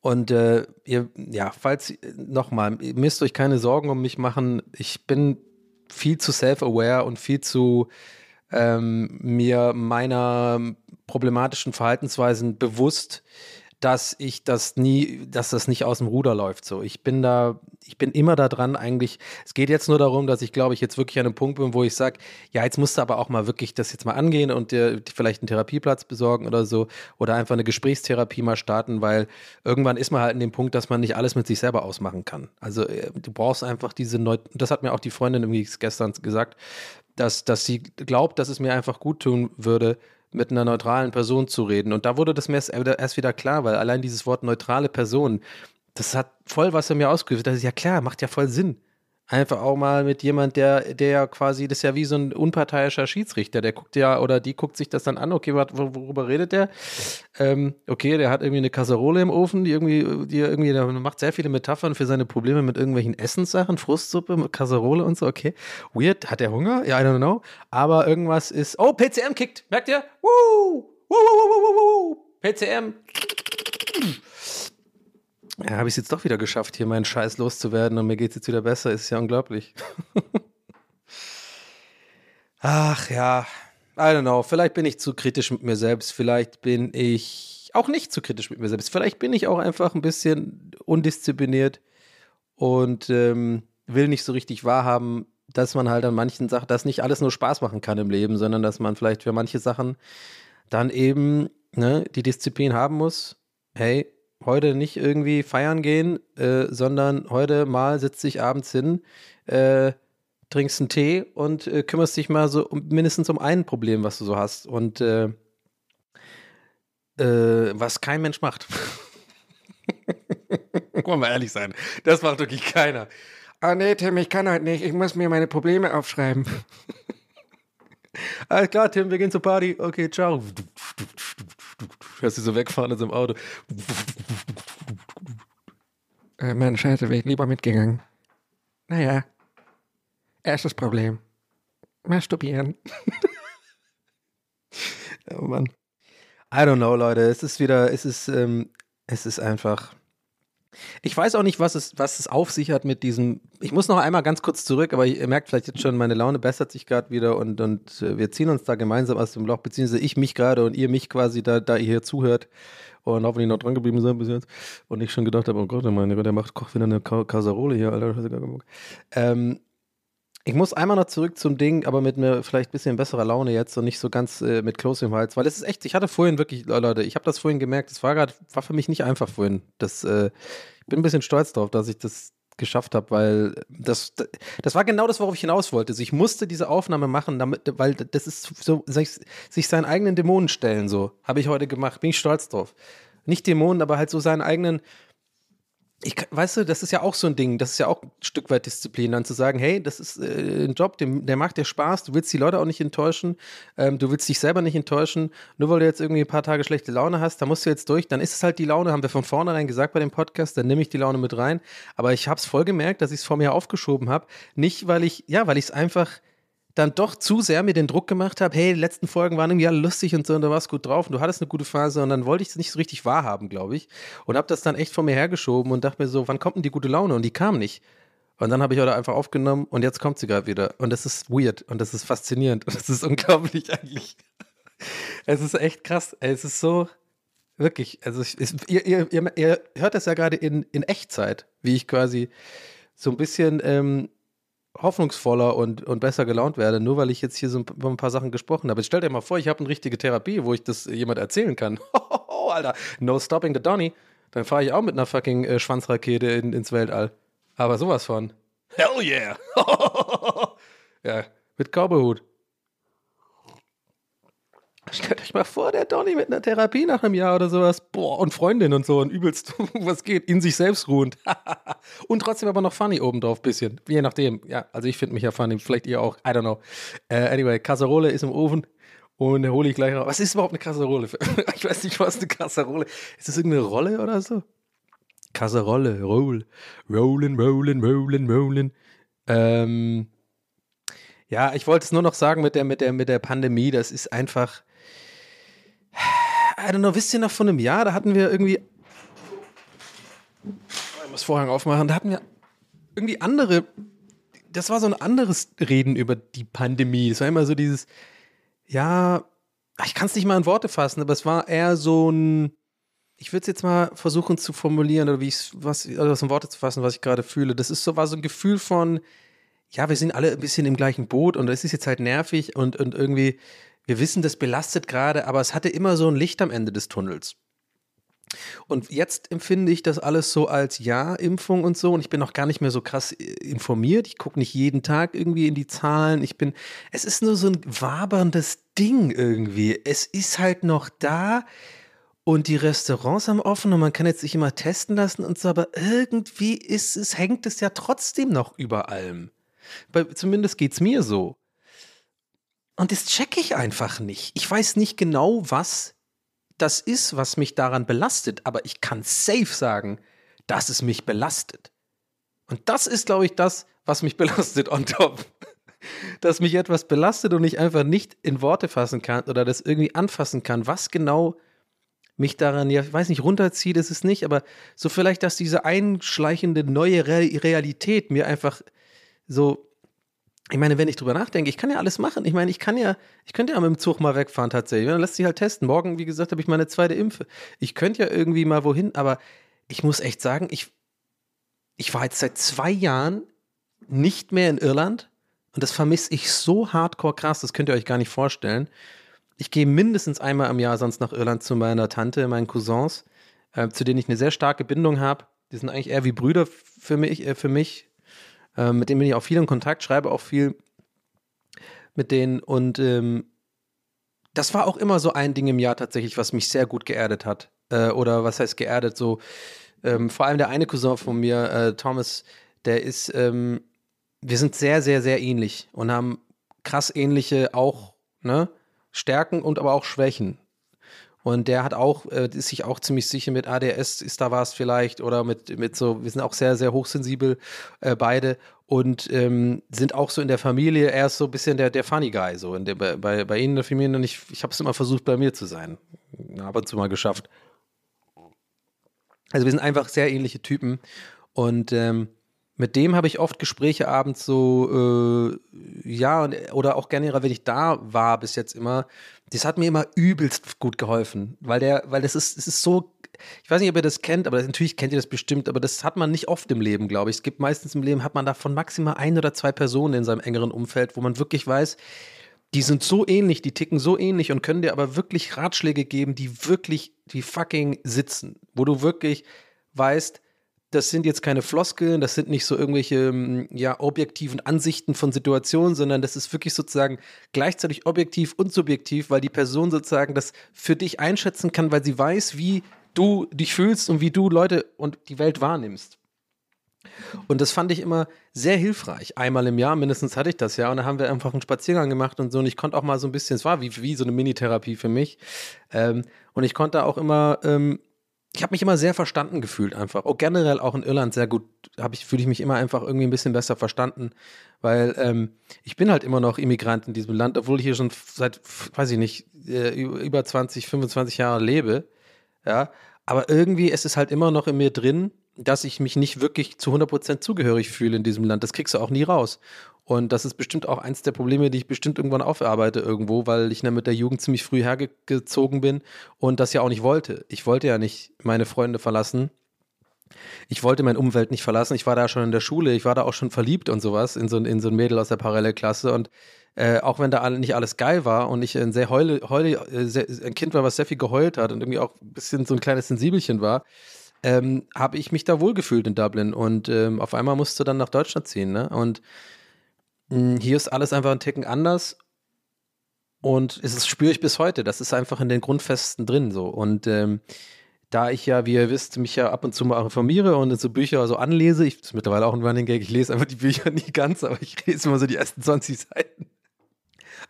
Speaker 2: Und äh, ihr, ja, falls nochmal, ihr müsst euch keine Sorgen um mich machen. Ich bin viel zu self-aware und viel zu ähm, mir meiner problematischen Verhaltensweisen bewusst, dass ich das nie, dass das nicht aus dem Ruder läuft. So, ich bin da, ich bin immer da dran. Eigentlich, es geht jetzt nur darum, dass ich glaube, ich jetzt wirklich an einem Punkt bin, wo ich sage, ja, jetzt musst du aber auch mal wirklich das jetzt mal angehen und dir vielleicht einen Therapieplatz besorgen oder so oder einfach eine Gesprächstherapie mal starten, weil irgendwann ist man halt in dem Punkt, dass man nicht alles mit sich selber ausmachen kann. Also du brauchst einfach diese Neu das hat mir auch die Freundin irgendwie gestern gesagt, dass, dass sie glaubt, dass es mir einfach gut tun würde, mit einer neutralen Person zu reden. Und da wurde das mir erst wieder klar, weil allein dieses Wort neutrale Person, das hat voll was in mir ausgelöst. Das ist ja klar, macht ja voll Sinn. Einfach auch mal mit jemand, der, der ja quasi, das ist ja wie so ein unparteiischer Schiedsrichter, der guckt ja, oder die guckt sich das dann an, okay, wor- worüber redet der? Ähm, okay, der hat irgendwie eine Kasserole im Ofen, die irgendwie, die irgendwie, der macht sehr viele Metaphern für seine Probleme mit irgendwelchen Essenssachen, Frustsuppe Kasserole und so, okay. Weird, hat der Hunger? Ja, I don't know. Aber irgendwas ist, oh, PCM kickt, merkt ihr? Woo! Woo, woo, woo, woo, woo, woo. PCM. Ja, habe ich es jetzt doch wieder geschafft, hier meinen Scheiß loszuwerden und mir geht es jetzt wieder besser. Ist ja unglaublich. Ach ja, I don't know. Vielleicht bin ich zu kritisch mit mir selbst. Vielleicht bin ich auch nicht zu kritisch mit mir selbst. Vielleicht bin ich auch einfach ein bisschen undiszipliniert und ähm, will nicht so richtig wahrhaben, dass man halt an manchen Sachen, dass nicht alles nur Spaß machen kann im Leben, sondern dass man vielleicht für manche Sachen dann eben ne, die Disziplin haben muss. Hey, heute nicht irgendwie feiern gehen, äh, sondern heute mal sitzt dich abends hin, äh, trinkst einen Tee und äh, kümmerst dich mal so um, mindestens um ein Problem, was du so hast. Und äh, äh, was kein Mensch macht. Wollen wir mal ehrlich sein. Das macht wirklich keiner.
Speaker 3: Ah nee, Tim, ich kann heute nicht. Ich muss mir meine Probleme aufschreiben.
Speaker 2: Alles klar, Tim, wir gehen zur Party. Okay, ciao. Hörst du so wegfahren in so einem Auto.
Speaker 3: Äh, Mann, scheiße, wäre ich lieber mitgegangen. Naja. Erstes Problem. Masturbieren.
Speaker 2: Oh Mann. I don't know, Leute. Es ist wieder, es ist, ähm, es ist einfach. Ich weiß auch nicht, was es, was es auf sich hat mit diesem. Ich muss noch einmal ganz kurz zurück, aber ihr merkt vielleicht jetzt schon, meine Laune bessert sich gerade wieder und, und äh, wir ziehen uns da gemeinsam aus dem Loch, beziehungsweise ich mich gerade und ihr mich quasi, da, da ihr hier zuhört und hoffentlich noch dran geblieben seid bis jetzt und ich schon gedacht habe, oh Gott, meine Gott, der macht kocht wieder eine Ka Kasserole hier, Alter. Ähm, ich muss einmal noch zurück zum Ding, aber mit mir vielleicht ein bisschen besserer Laune jetzt und nicht so ganz äh, mit Kloß im Hals, weil es ist echt, ich hatte vorhin wirklich, Leute, ich habe das vorhin gemerkt, das war gerade, war für mich nicht einfach vorhin. Das, äh, ich bin ein bisschen stolz drauf, dass ich das geschafft habe, weil das, das war genau das, worauf ich hinaus wollte. Also ich musste diese Aufnahme machen, damit, weil das ist so, sich, sich seinen eigenen Dämonen stellen, so, habe ich heute gemacht, bin ich stolz drauf. Nicht Dämonen, aber halt so seinen eigenen, ich, weißt du, das ist ja auch so ein Ding, das ist ja auch ein Stück weit Disziplin, dann zu sagen, hey, das ist äh, ein Job, dem, der macht dir Spaß, du willst die Leute auch nicht enttäuschen, ähm, du willst dich selber nicht enttäuschen, nur weil du jetzt irgendwie ein paar Tage schlechte Laune hast, da musst du jetzt durch, dann ist es halt die Laune, haben wir von vornherein gesagt bei dem Podcast, dann nehme ich die Laune mit rein, aber ich habe es voll gemerkt, dass ich es vor mir aufgeschoben habe, nicht weil ich, ja, weil ich es einfach dann doch zu sehr mir den Druck gemacht habe, hey, die letzten Folgen waren irgendwie alle lustig und so und da warst gut drauf und du hattest eine gute Phase und dann wollte ich es nicht so richtig wahrhaben, glaube ich. Und habe das dann echt vor mir hergeschoben und dachte mir so, wann kommt denn die gute Laune? Und die kam nicht. Und dann habe ich heute einfach aufgenommen und jetzt kommt sie gerade wieder. Und das ist weird und das ist faszinierend und das ist unglaublich eigentlich. Es ist echt krass. Es ist so, wirklich, also ich, ihr, ihr, ihr, ihr hört das ja gerade in, in Echtzeit, wie ich quasi so ein bisschen ähm, hoffnungsvoller und, und besser gelaunt werde, nur weil ich jetzt hier so ein, paar Sachen gesprochen habe. Jetzt stellt dir mal vor, ich habe eine richtige Therapie, wo ich das jemand erzählen kann. Oh, Alter, no stopping the Donny. Dann fahre ich auch mit einer fucking äh, Schwanzrakete in, ins Weltall. Aber sowas von. Hell yeah! ja, mit Cowboyhut. Stellt euch mal vor, der Donny mit einer Therapie nach einem Jahr oder sowas. Boah, und Freundin und so und übelst, was geht, in sich selbst ruhend. und trotzdem aber noch funny obendrauf, bisschen. Je nachdem. Ja, also ich finde mich ja funny, vielleicht ihr auch. I don't know. Äh, anyway, Kasserole ist im Ofen und hole ich gleich raus. Was ist überhaupt eine Kasserole? ich weiß nicht, was eine Kasserole ist. das irgendeine Rolle oder so? Kasserolle, roll, rollen, rollen, rollen, rollen. Ähm, ja, ich wollte es nur noch sagen mit der, mit der, mit der Pandemie. Das ist einfach. I don't know, wisst ihr noch von einem Jahr, da hatten wir irgendwie. Ich muss Vorhang aufmachen, da hatten wir irgendwie andere. Das war so ein anderes Reden über die Pandemie. Es war immer so dieses, ja, ich kann es nicht mal in Worte fassen, aber es war eher so ein. Ich würde es jetzt mal versuchen zu formulieren oder wie ich was, oder was in Worte zu fassen, was ich gerade fühle. Das ist so, war so ein Gefühl von, ja, wir sind alle ein bisschen im gleichen Boot und es ist jetzt halt nervig und, und irgendwie, wir wissen, das belastet gerade, aber es hatte immer so ein Licht am Ende des Tunnels. Und jetzt empfinde ich das alles so als Ja-Impfung und so. Und ich bin noch gar nicht mehr so krass äh, informiert. Ich gucke nicht jeden Tag irgendwie in die Zahlen. Ich bin, es ist nur so ein waberndes Ding irgendwie. Es ist halt noch da. und die Restaurants haben offen und man kann jetzt sich immer testen lassen und so, aber irgendwie ist es, hängt es ja trotzdem noch über allem. Bei, zumindest geht's mir so. Und das checke ich einfach nicht. Ich weiß nicht genau, was das ist, was mich daran belastet, aber ich kann safe sagen, dass es mich belastet. Und das ist, glaube ich, das, was mich belastet on top. Dass mich etwas belastet und ich einfach nicht in Worte fassen kann oder das irgendwie anfassen kann, was genau mich daran, ja, ich weiß nicht, runterzieht ist es nicht, aber so vielleicht, dass diese einschleichende neue Re Realität mir einfach so, ich meine, wenn ich drüber nachdenke, ich kann ja alles machen. Ich meine, ich kann ja, ich könnte ja mit dem Zug mal wegfahren tatsächlich. Dann lässt sich halt testen. Morgen, wie gesagt, habe ich meine zweite Impfe. Ich könnte ja irgendwie mal wohin, aber ich muss echt sagen, ich, ich war jetzt seit zwei Jahren nicht mehr in Irland und das vermisse ich so hardcore krass, das könnt ihr euch gar nicht vorstellen ich gehe mindestens einmal im Jahr sonst nach Irland zu meiner Tante, meinen Cousins, äh, zu denen ich eine sehr starke Bindung habe. Die sind eigentlich eher wie Brüder für mich, äh, für mich. Äh, mit denen bin ich auch viel in Kontakt, schreibe auch viel mit denen und ähm, das war auch immer so ein Ding im Jahr tatsächlich, was mich sehr gut geerdet hat. Äh, oder was heißt geerdet? So, ähm, vor allem der eine Cousin von mir, äh, Thomas, der ist, ähm, wir sind sehr, sehr, sehr ähnlich und haben krass ähnliche auch, ne? Stärken und aber auch Schwächen. Und der hat auch, äh, ist sich auch ziemlich sicher mit ADS, ist da was vielleicht, oder mit, mit so, wir sind auch sehr, sehr hochsensibel äh, beide und ähm, sind auch so in der Familie, er ist so ein bisschen der, der Funny Guy, so in der, bei, bei ihnen in der Familie. Und ich, ich habe es immer versucht, bei mir zu sein. Ab und zu mal geschafft. Also wir sind einfach sehr ähnliche Typen. Und ähm, mit dem habe ich oft Gespräche abends so, äh, ja, oder auch generell, wenn ich da war bis jetzt immer, das hat mir immer übelst gut geholfen, weil der, weil das ist, es ist so, ich weiß nicht, ob ihr das kennt, aber natürlich kennt ihr das bestimmt, aber das hat man nicht oft im Leben, glaube ich. Es gibt meistens im Leben, hat man davon maximal ein oder zwei Personen in seinem engeren Umfeld, wo man wirklich weiß, die sind so ähnlich, die ticken so ähnlich und können dir aber wirklich Ratschläge geben, die wirklich, die fucking sitzen, wo du wirklich weißt, das sind jetzt keine Floskeln, das sind nicht so irgendwelche ähm, ja, objektiven Ansichten von Situationen, sondern das ist wirklich sozusagen gleichzeitig objektiv und subjektiv, weil die Person sozusagen das für dich einschätzen kann, weil sie weiß, wie du dich fühlst und wie du Leute und die Welt wahrnimmst. Und das fand ich immer sehr hilfreich. Einmal im Jahr, mindestens hatte ich das ja. Und da haben wir einfach einen Spaziergang gemacht und so. Und ich konnte auch mal so ein bisschen, es war wie, wie so eine Mini-Therapie für mich. Ähm, und ich konnte auch immer ähm, ich habe mich immer sehr verstanden gefühlt einfach. Auch generell auch in Irland sehr gut, habe ich fühle ich mich immer einfach irgendwie ein bisschen besser verstanden, weil ähm, ich bin halt immer noch Immigrant in diesem Land, obwohl ich hier schon seit weiß ich nicht äh, über 20, 25 Jahre lebe, ja. Aber irgendwie ist es halt immer noch in mir drin, dass ich mich nicht wirklich zu 100% zugehörig fühle in diesem Land. Das kriegst du auch nie raus. Und das ist bestimmt auch eins der Probleme, die ich bestimmt irgendwann aufarbeite irgendwo, weil ich dann mit der Jugend ziemlich früh hergezogen bin und das ja auch nicht wollte. Ich wollte ja nicht meine Freunde verlassen. Ich wollte meine Umwelt nicht verlassen. Ich war da schon in der Schule, ich war da auch schon verliebt und sowas in so, in so ein Mädel aus der Parallelklasse. Und äh, auch wenn da nicht alles geil war und ich ein sehr heule, heule äh, sehr, ein Kind war, was sehr viel geheult hat und irgendwie auch ein bisschen so ein kleines Sensibelchen war, ähm, habe ich mich da wohlgefühlt in Dublin. Und ähm, auf einmal musste dann nach Deutschland ziehen. Ne? Und hm, hier ist alles einfach ein Ticken anders. Und es spüre ich bis heute. Das ist einfach in den Grundfesten drin so. Und ähm, da ich ja, wie ihr wisst, mich ja ab und zu mal informiere und so Bücher so anlese, ich das ist mittlerweile auch ein Running Gag, ich lese einfach die Bücher nie ganz, aber ich lese immer so die ersten 20 Seiten.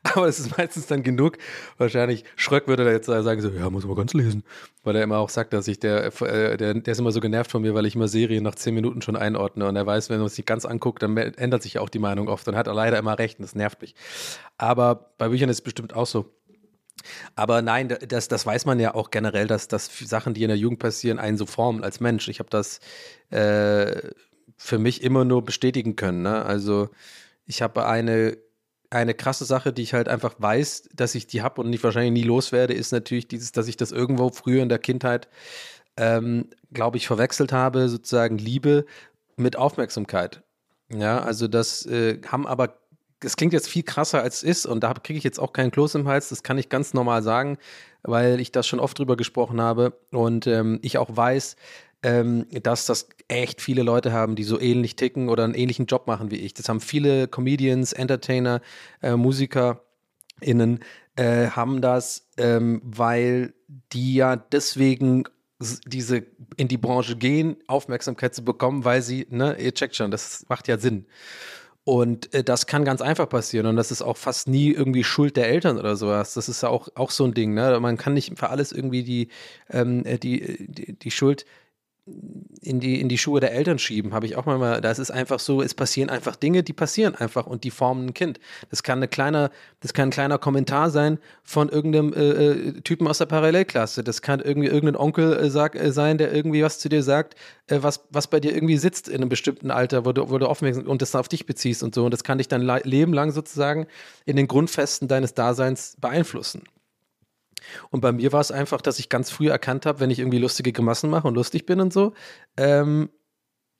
Speaker 2: Aber es ist meistens dann genug. Wahrscheinlich, Schröck würde da jetzt sagen, so, ja, muss man ganz lesen. Weil er immer auch sagt, dass ich, der, äh, der, der ist immer so genervt von mir, weil ich immer Serien nach zehn Minuten schon einordne. Und er weiß, wenn man sich ganz anguckt, dann ändert sich auch die Meinung oft. Und hat er leider immer recht und das nervt mich. Aber bei Büchern ist es bestimmt auch so. Aber nein, das, das weiß man ja auch generell, dass, dass Sachen, die in der Jugend passieren, einen so formen als Mensch. Ich habe das äh, für mich immer nur bestätigen können. Ne? Also ich habe eine eine krasse Sache, die ich halt einfach weiß, dass ich die habe und nicht wahrscheinlich nie loswerde, ist natürlich dieses, dass ich das irgendwo früher in der Kindheit, ähm, glaube ich, verwechselt habe, sozusagen Liebe mit Aufmerksamkeit. Ja, also das äh, haben aber, das klingt jetzt viel krasser als es ist und da kriege ich jetzt auch keinen Kloß im Hals, das kann ich ganz normal sagen, weil ich das schon oft drüber gesprochen habe und ähm, ich auch weiß, ähm, dass das echt viele Leute haben, die so ähnlich ticken oder einen ähnlichen Job machen wie ich. Das haben viele Comedians, Entertainer, äh, MusikerInnen äh, haben das, ähm, weil die ja deswegen diese in die Branche gehen, Aufmerksamkeit zu bekommen, weil sie, ne, ihr checkt schon, das macht ja Sinn. Und äh, das kann ganz einfach passieren und das ist auch fast nie irgendwie Schuld der Eltern oder sowas. Das ist ja auch, auch so ein Ding, ne? Man kann nicht für alles irgendwie die, ähm, äh, die, die, die Schuld in die, in die Schuhe der Eltern schieben, habe ich auch mal, das ist einfach so, es passieren einfach Dinge, die passieren einfach und die formen ein Kind. Das kann eine kleine, das kann ein kleiner Kommentar sein von irgendeinem äh, äh, Typen aus der Parallelklasse. Das kann irgendwie irgendein Onkel äh, sag, äh, sein, der irgendwie was zu dir sagt, äh, was, was bei dir irgendwie sitzt in einem bestimmten Alter, wo du, wo du aufmerksam und das auf dich beziehst und so. Und das kann dich dein Le Leben lang sozusagen in den Grundfesten deines Daseins beeinflussen. Und bei mir war es einfach, dass ich ganz früh erkannt habe, wenn ich irgendwie lustige Grimassen mache und lustig bin und so, ähm,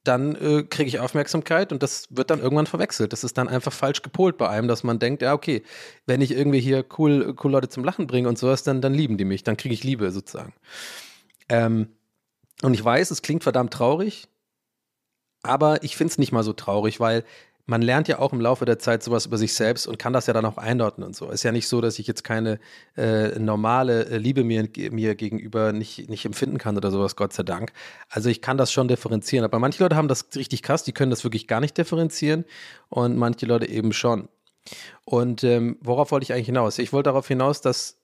Speaker 2: dann äh, kriege ich Aufmerksamkeit und das wird dann irgendwann verwechselt. Das ist dann einfach falsch gepolt bei einem, dass man denkt, ja, okay, wenn ich irgendwie hier cool, cool Leute zum Lachen bringe und sowas, dann, dann lieben die mich, dann kriege ich Liebe sozusagen. Ähm, und ich weiß, es klingt verdammt traurig, aber ich finde es nicht mal so traurig, weil man lernt ja auch im Laufe der Zeit sowas über sich selbst und kann das ja dann auch einordnen und so. Ist ja nicht so, dass ich jetzt keine äh, normale äh, Liebe mir, mir gegenüber nicht, nicht empfinden kann oder sowas, Gott sei Dank. Also ich kann das schon differenzieren. Aber manche Leute haben das richtig krass, die können das wirklich gar nicht differenzieren und manche Leute eben schon. Und ähm, worauf wollte ich eigentlich hinaus? Ich wollte darauf hinaus, dass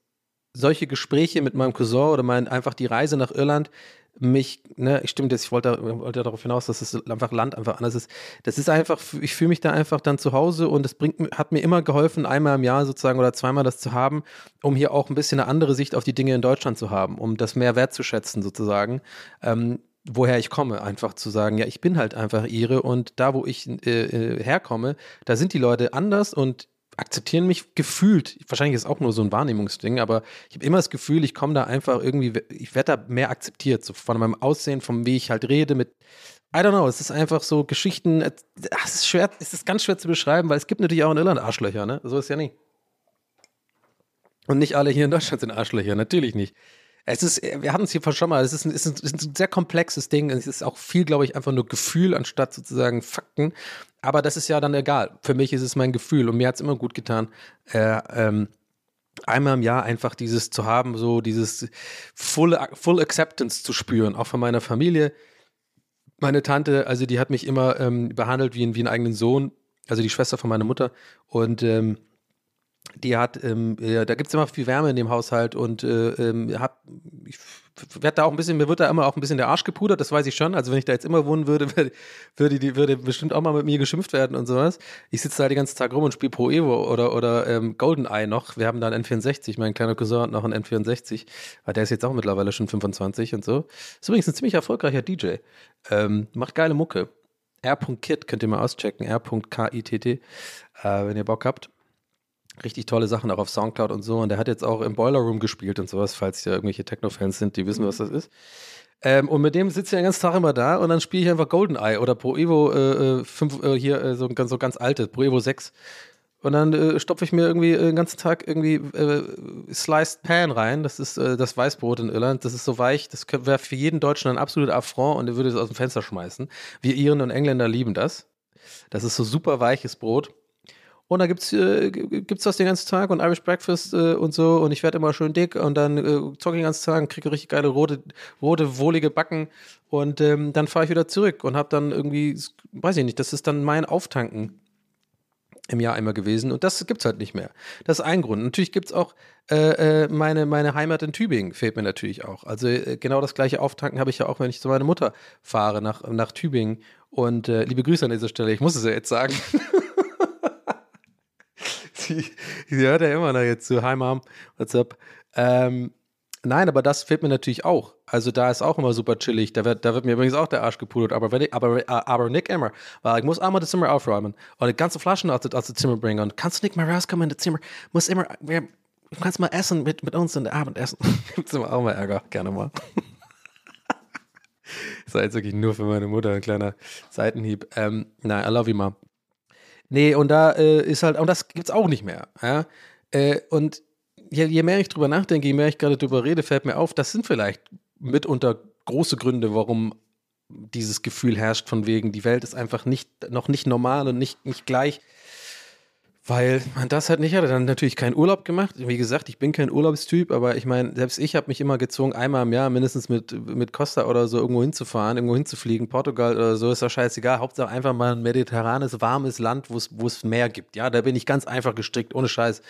Speaker 2: solche Gespräche mit meinem Cousin oder mein, einfach die Reise nach Irland mich, ne, ich stimmt jetzt, ich wollte, wollte darauf hinaus, dass es einfach Land einfach anders ist. Das ist einfach, ich fühle mich da einfach dann zu Hause und es bringt, hat mir immer geholfen, einmal im Jahr sozusagen oder zweimal das zu haben, um hier auch ein bisschen eine andere Sicht auf die Dinge in Deutschland zu haben, um das mehr wertzuschätzen sozusagen. Ähm, woher ich komme, einfach zu sagen, ja, ich bin halt einfach ihre und da, wo ich äh, äh, herkomme, da sind die Leute anders und akzeptieren mich gefühlt. Wahrscheinlich ist es auch nur so ein Wahrnehmungsding, aber ich habe immer das Gefühl, ich komme da einfach irgendwie, ich werde da mehr akzeptiert, so von meinem Aussehen, vom wie ich halt rede mit. I don't know, es ist einfach so Geschichten, es ist schwer, es ist ganz schwer zu beschreiben, weil es gibt natürlich auch in Irland Arschlöcher, ne? So ist ja nicht. Und nicht alle hier in Deutschland sind Arschlöcher, natürlich nicht. Es ist, wir hatten es hier schon mal, es ist, ein, es ist ein sehr komplexes Ding. Es ist auch viel, glaube ich, einfach nur Gefühl anstatt sozusagen Fakten. Aber das ist ja dann egal. Für mich ist es mein Gefühl und mir hat es immer gut getan, äh, ähm, einmal im Jahr einfach dieses zu haben, so dieses full, full Acceptance zu spüren, auch von meiner Familie. Meine Tante, also die hat mich immer ähm, behandelt wie, wie einen eigenen Sohn, also die Schwester von meiner Mutter. Und ähm, die hat, ähm, ja, da gibt es immer viel Wärme in dem Haushalt und äh, ähm, hab, ich werde da auch ein bisschen, mir wird da immer auch ein bisschen der Arsch gepudert, das weiß ich schon. Also wenn ich da jetzt immer wohnen würde, würde, würde die würde bestimmt auch mal mit mir geschimpft werden und sowas. Ich sitze da den ganzen Tag rum und spiele Pro Evo oder, oder ähm, GoldenEye noch. Wir haben da einen N64, mein kleiner Cousin hat noch einen N64, aber der ist jetzt auch mittlerweile schon 25 und so. Ist übrigens ein ziemlich erfolgreicher DJ. Ähm, macht geile Mucke. R.Kit könnt ihr mal auschecken, R.K-I-T-T, äh, wenn ihr Bock habt richtig tolle Sachen auch auf Soundcloud und so. Und der hat jetzt auch im Boiler Room gespielt und sowas, falls ja irgendwelche Techno-Fans sind, die wissen, was das ist. Ähm, und mit dem sitze ich den ganzen Tag immer da und dann spiele ich einfach GoldenEye oder Pro Evo äh, 5, äh, hier äh, so, ganz, so ganz alte, Pro Evo 6. Und dann äh, stopfe ich mir irgendwie äh, den ganzen Tag irgendwie äh, Sliced Pan rein. Das ist äh, das Weißbrot in Irland. Das ist so weich, das wäre für jeden Deutschen ein absoluter Affront und der würde es aus dem Fenster schmeißen. Wir Iren und Engländer lieben das. Das ist so super weiches Brot. Und da gibt's, äh, gibt's das den ganzen Tag und Irish Breakfast äh, und so und ich werde immer schön dick und dann äh, zocke ich den ganzen Tag und kriege richtig geile rote, rote, wohlige Backen und ähm, dann fahre ich wieder zurück und habe dann irgendwie, weiß ich nicht, das ist dann mein Auftanken im Jahr einmal gewesen und das gibt's halt nicht mehr. Das ist ein Grund. Natürlich gibt's auch äh, äh, meine, meine Heimat in Tübingen, fehlt mir natürlich auch. Also äh, genau das gleiche Auftanken habe ich ja auch, wenn ich zu meiner Mutter fahre nach, nach Tübingen. Und äh, liebe Grüße an dieser Stelle, ich muss es ja jetzt sagen. sie, sie hört ja immer noch jetzt zu. Hi Mom, what's up? Ähm, nein, aber das fehlt mir natürlich auch. Also da ist auch immer super chillig. Da wird, da wird mir übrigens auch der Arsch gepudert. Aber, wenn ich, aber, aber Nick immer, weil ich muss einmal das Zimmer aufräumen und die ganze Flaschen aus, aus dem Zimmer bringen. Und kannst du nicht mal rauskommen in das Zimmer? Muss immer, wir, du kannst mal essen mit, mit uns in der Abendessen. Gibt's immer auch mal Ärger, gerne mal. Das war jetzt wirklich nur für meine Mutter ein kleiner Seitenhieb. Ähm, nein, I love you, Mom. Nee, und da äh, ist halt, und das gibt's auch nicht mehr. Ja? Äh, und je, je mehr ich drüber nachdenke, je mehr ich gerade drüber rede, fällt mir auf, das sind vielleicht mitunter große Gründe, warum dieses Gefühl herrscht, von wegen, die Welt ist einfach nicht, noch nicht normal und nicht, nicht gleich, weil man das halt nicht hatte. Dann natürlich keinen Urlaub gemacht. Wie gesagt, ich bin kein Urlaubstyp, aber ich meine, selbst ich habe mich immer gezwungen, einmal im Jahr mindestens mit, mit Costa oder so irgendwo hinzufahren, irgendwo hinzufliegen, Portugal oder so, ist doch scheißegal. Hauptsache einfach mal ein mediterranes, warmes Land, wo es Meer gibt. Ja, da bin ich ganz einfach gestrickt, ohne Scheiß.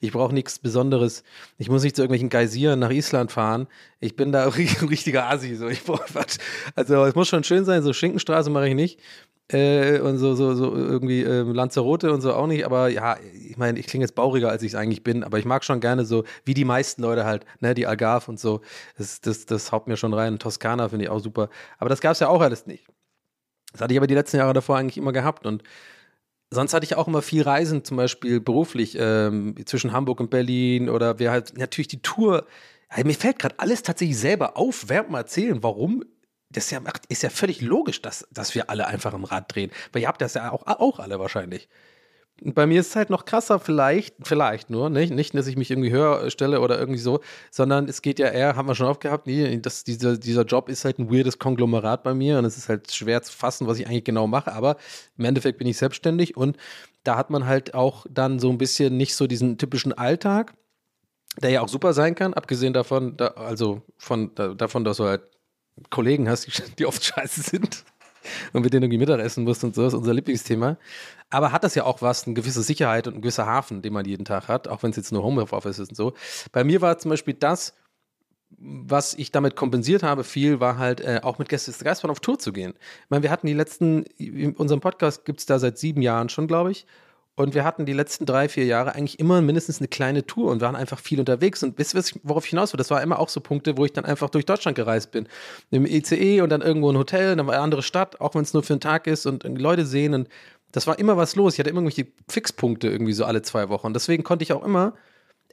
Speaker 2: Ich brauche nichts Besonderes. Ich muss nicht zu irgendwelchen Geysiren nach Island fahren. Ich bin da ein richtiger Asi. So. Ich brauch, also es muss schon schön sein, so Schinkenstraße mache ich nicht äh, und so, so, so irgendwie äh, Lanzarote und so auch nicht, aber ja, ich meine, ich klinge jetzt bauriger, als ich es eigentlich bin, aber ich mag schon gerne so, wie die meisten Leute halt, ne, die Algarve und so, das, das, das haut mir schon rein. Toskana finde ich auch super, aber das gab es ja auch alles nicht. Das hatte ich aber die letzten Jahre davor eigentlich immer gehabt und sonst hatte ich auch immer viel Reisen, zum Beispiel beruflich ähm, zwischen Hamburg und Berlin oder wir halt natürlich die Tour. Ja, mir fällt gerade alles tatsächlich selber auf, während mal erzählen, warum das ist ja, ist ja völlig logisch, dass, dass wir alle einfach im Rad drehen. Weil ihr habt das ja auch, auch alle wahrscheinlich. Bei mir ist es halt noch krasser, vielleicht, vielleicht nur, nicht, nicht, dass ich mich irgendwie höher stelle oder irgendwie so, sondern es geht ja eher, haben wir schon oft gehabt, nee, das, dieser, dieser Job ist halt ein weirdes Konglomerat bei mir und es ist halt schwer zu fassen, was ich eigentlich genau mache, aber im Endeffekt bin ich selbstständig und da hat man halt auch dann so ein bisschen nicht so diesen typischen Alltag, der ja auch super sein kann, abgesehen davon, da, also von, da, davon, dass du halt Kollegen hast, die, oft scheiße sind und mit denen irgendwie Mittagessen musst und so, ist unser Lieblingsthema. Aber hat das ja auch was, eine gewisse Sicherheit und ein gewisser Hafen, den man jeden Tag hat, auch wenn es jetzt nur Homeoffice ist und so. Bei mir war zum Beispiel das, was ich damit kompensiert habe, viel, war halt äh, auch mit Gäste des Geistbahn auf Tour zu gehen. Ich meine, wir hatten die letzten, in unserem Podcast gibt es da seit sieben Jahren schon, glaube ich. Und wir hatten die letzten drei, vier Jahre eigentlich immer mindestens eine kleine Tour und waren einfach viel unterwegs. Und wisst ihr, worauf ich hinaus will? Das war immer auch so Punkte, wo ich dann einfach durch Deutschland gereist bin. Im ICE und dann irgendwo ein Hotel, dann war eine andere Stadt, auch wenn es nur für einen Tag ist und Leute sehen. Und das war immer was los. Ich hatte immer irgendwelche Fixpunkte irgendwie so alle zwei Wochen. Und deswegen konnte ich auch immer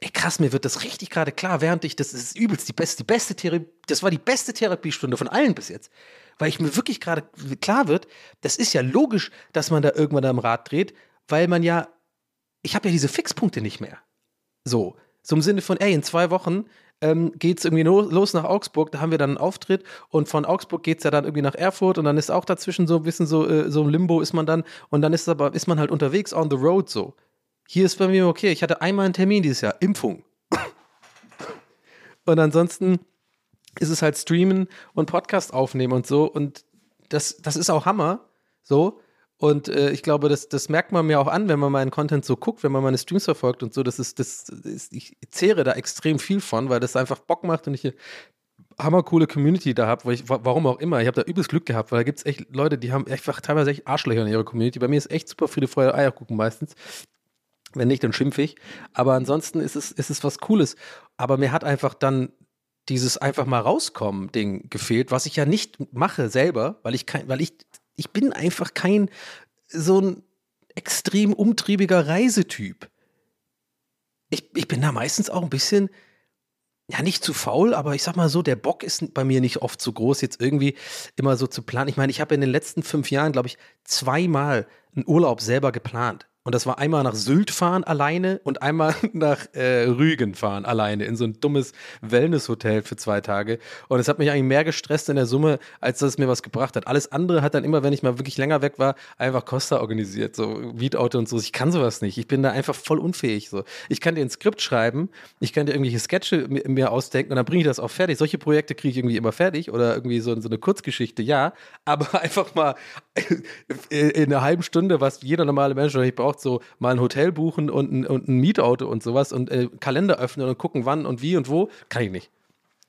Speaker 2: ey krass, mir wird das richtig gerade klar, während ich, das ist übelst die beste, die beste Therapie, das war die beste Therapiestunde von allen bis jetzt. Weil ich mir wirklich gerade klar wird, das ist ja logisch, dass man da irgendwann am Rad dreht, weil man ja, ich habe ja diese Fixpunkte nicht mehr. So, so im Sinne von, ey, in zwei Wochen ähm, geht es irgendwie los nach Augsburg, da haben wir dann einen Auftritt und von Augsburg geht es ja dann irgendwie nach Erfurt und dann ist auch dazwischen so ein bisschen so, äh, so ein Limbo ist man dann und dann ist aber, ist man halt unterwegs on the road so. Hier ist bei mir okay, ich hatte einmal einen Termin dieses Jahr, Impfung. und ansonsten ist es halt streamen und Podcast aufnehmen und so und das, das ist auch Hammer, so, und äh, ich glaube, das, das merkt man mir auch an, wenn man meinen Content so guckt, wenn man meine Streams verfolgt und so. Das ist, das ist, ich zehre da extrem viel von, weil das einfach Bock macht und ich eine hammercoole Community da habe, warum auch immer. Ich habe da übelst Glück gehabt, weil da gibt es echt Leute, die haben einfach teilweise echt Arschlöcher in ihrer Community. Bei mir ist echt super Friede, Freude, Eierkuchen meistens. Wenn nicht, dann schimpfe ich. Aber ansonsten ist es, ist es was Cooles. Aber mir hat einfach dann dieses einfach mal rauskommen Ding gefehlt, was ich ja nicht mache selber, weil ich kein, weil ich ich bin einfach kein so ein extrem umtriebiger Reisetyp. Ich, ich bin da meistens auch ein bisschen, ja, nicht zu faul, aber ich sag mal so, der Bock ist bei mir nicht oft so groß, jetzt irgendwie immer so zu planen. Ich meine, ich habe in den letzten fünf Jahren, glaube ich, zweimal einen Urlaub selber geplant. Und das war einmal nach Sylt fahren alleine und einmal nach äh, Rügen fahren alleine in so ein dummes Wellnesshotel für zwei Tage. Und es hat mich eigentlich mehr gestresst in der Summe, als dass es mir was gebracht hat. Alles andere hat dann immer, wenn ich mal wirklich länger weg war, einfach Costa organisiert, so Mietauto und so. Ich kann sowas nicht. Ich bin da einfach voll unfähig. So. Ich kann dir ein Skript schreiben, ich kann dir irgendwelche Sketche mir, ausdenken und dann bringe ich das auch fertig. Solche Projekte kriege ich irgendwie immer fertig oder irgendwie so, so eine Kurzgeschichte, ja. Aber einfach mal in einer halben Stunde, was jeder normale Mensch ich braucht, braucht, so mal ein Hotel buchen und ein, und ein Mietauto und sowas und äh, Kalender öffnen und gucken, wann und wie und wo, kann ich nicht.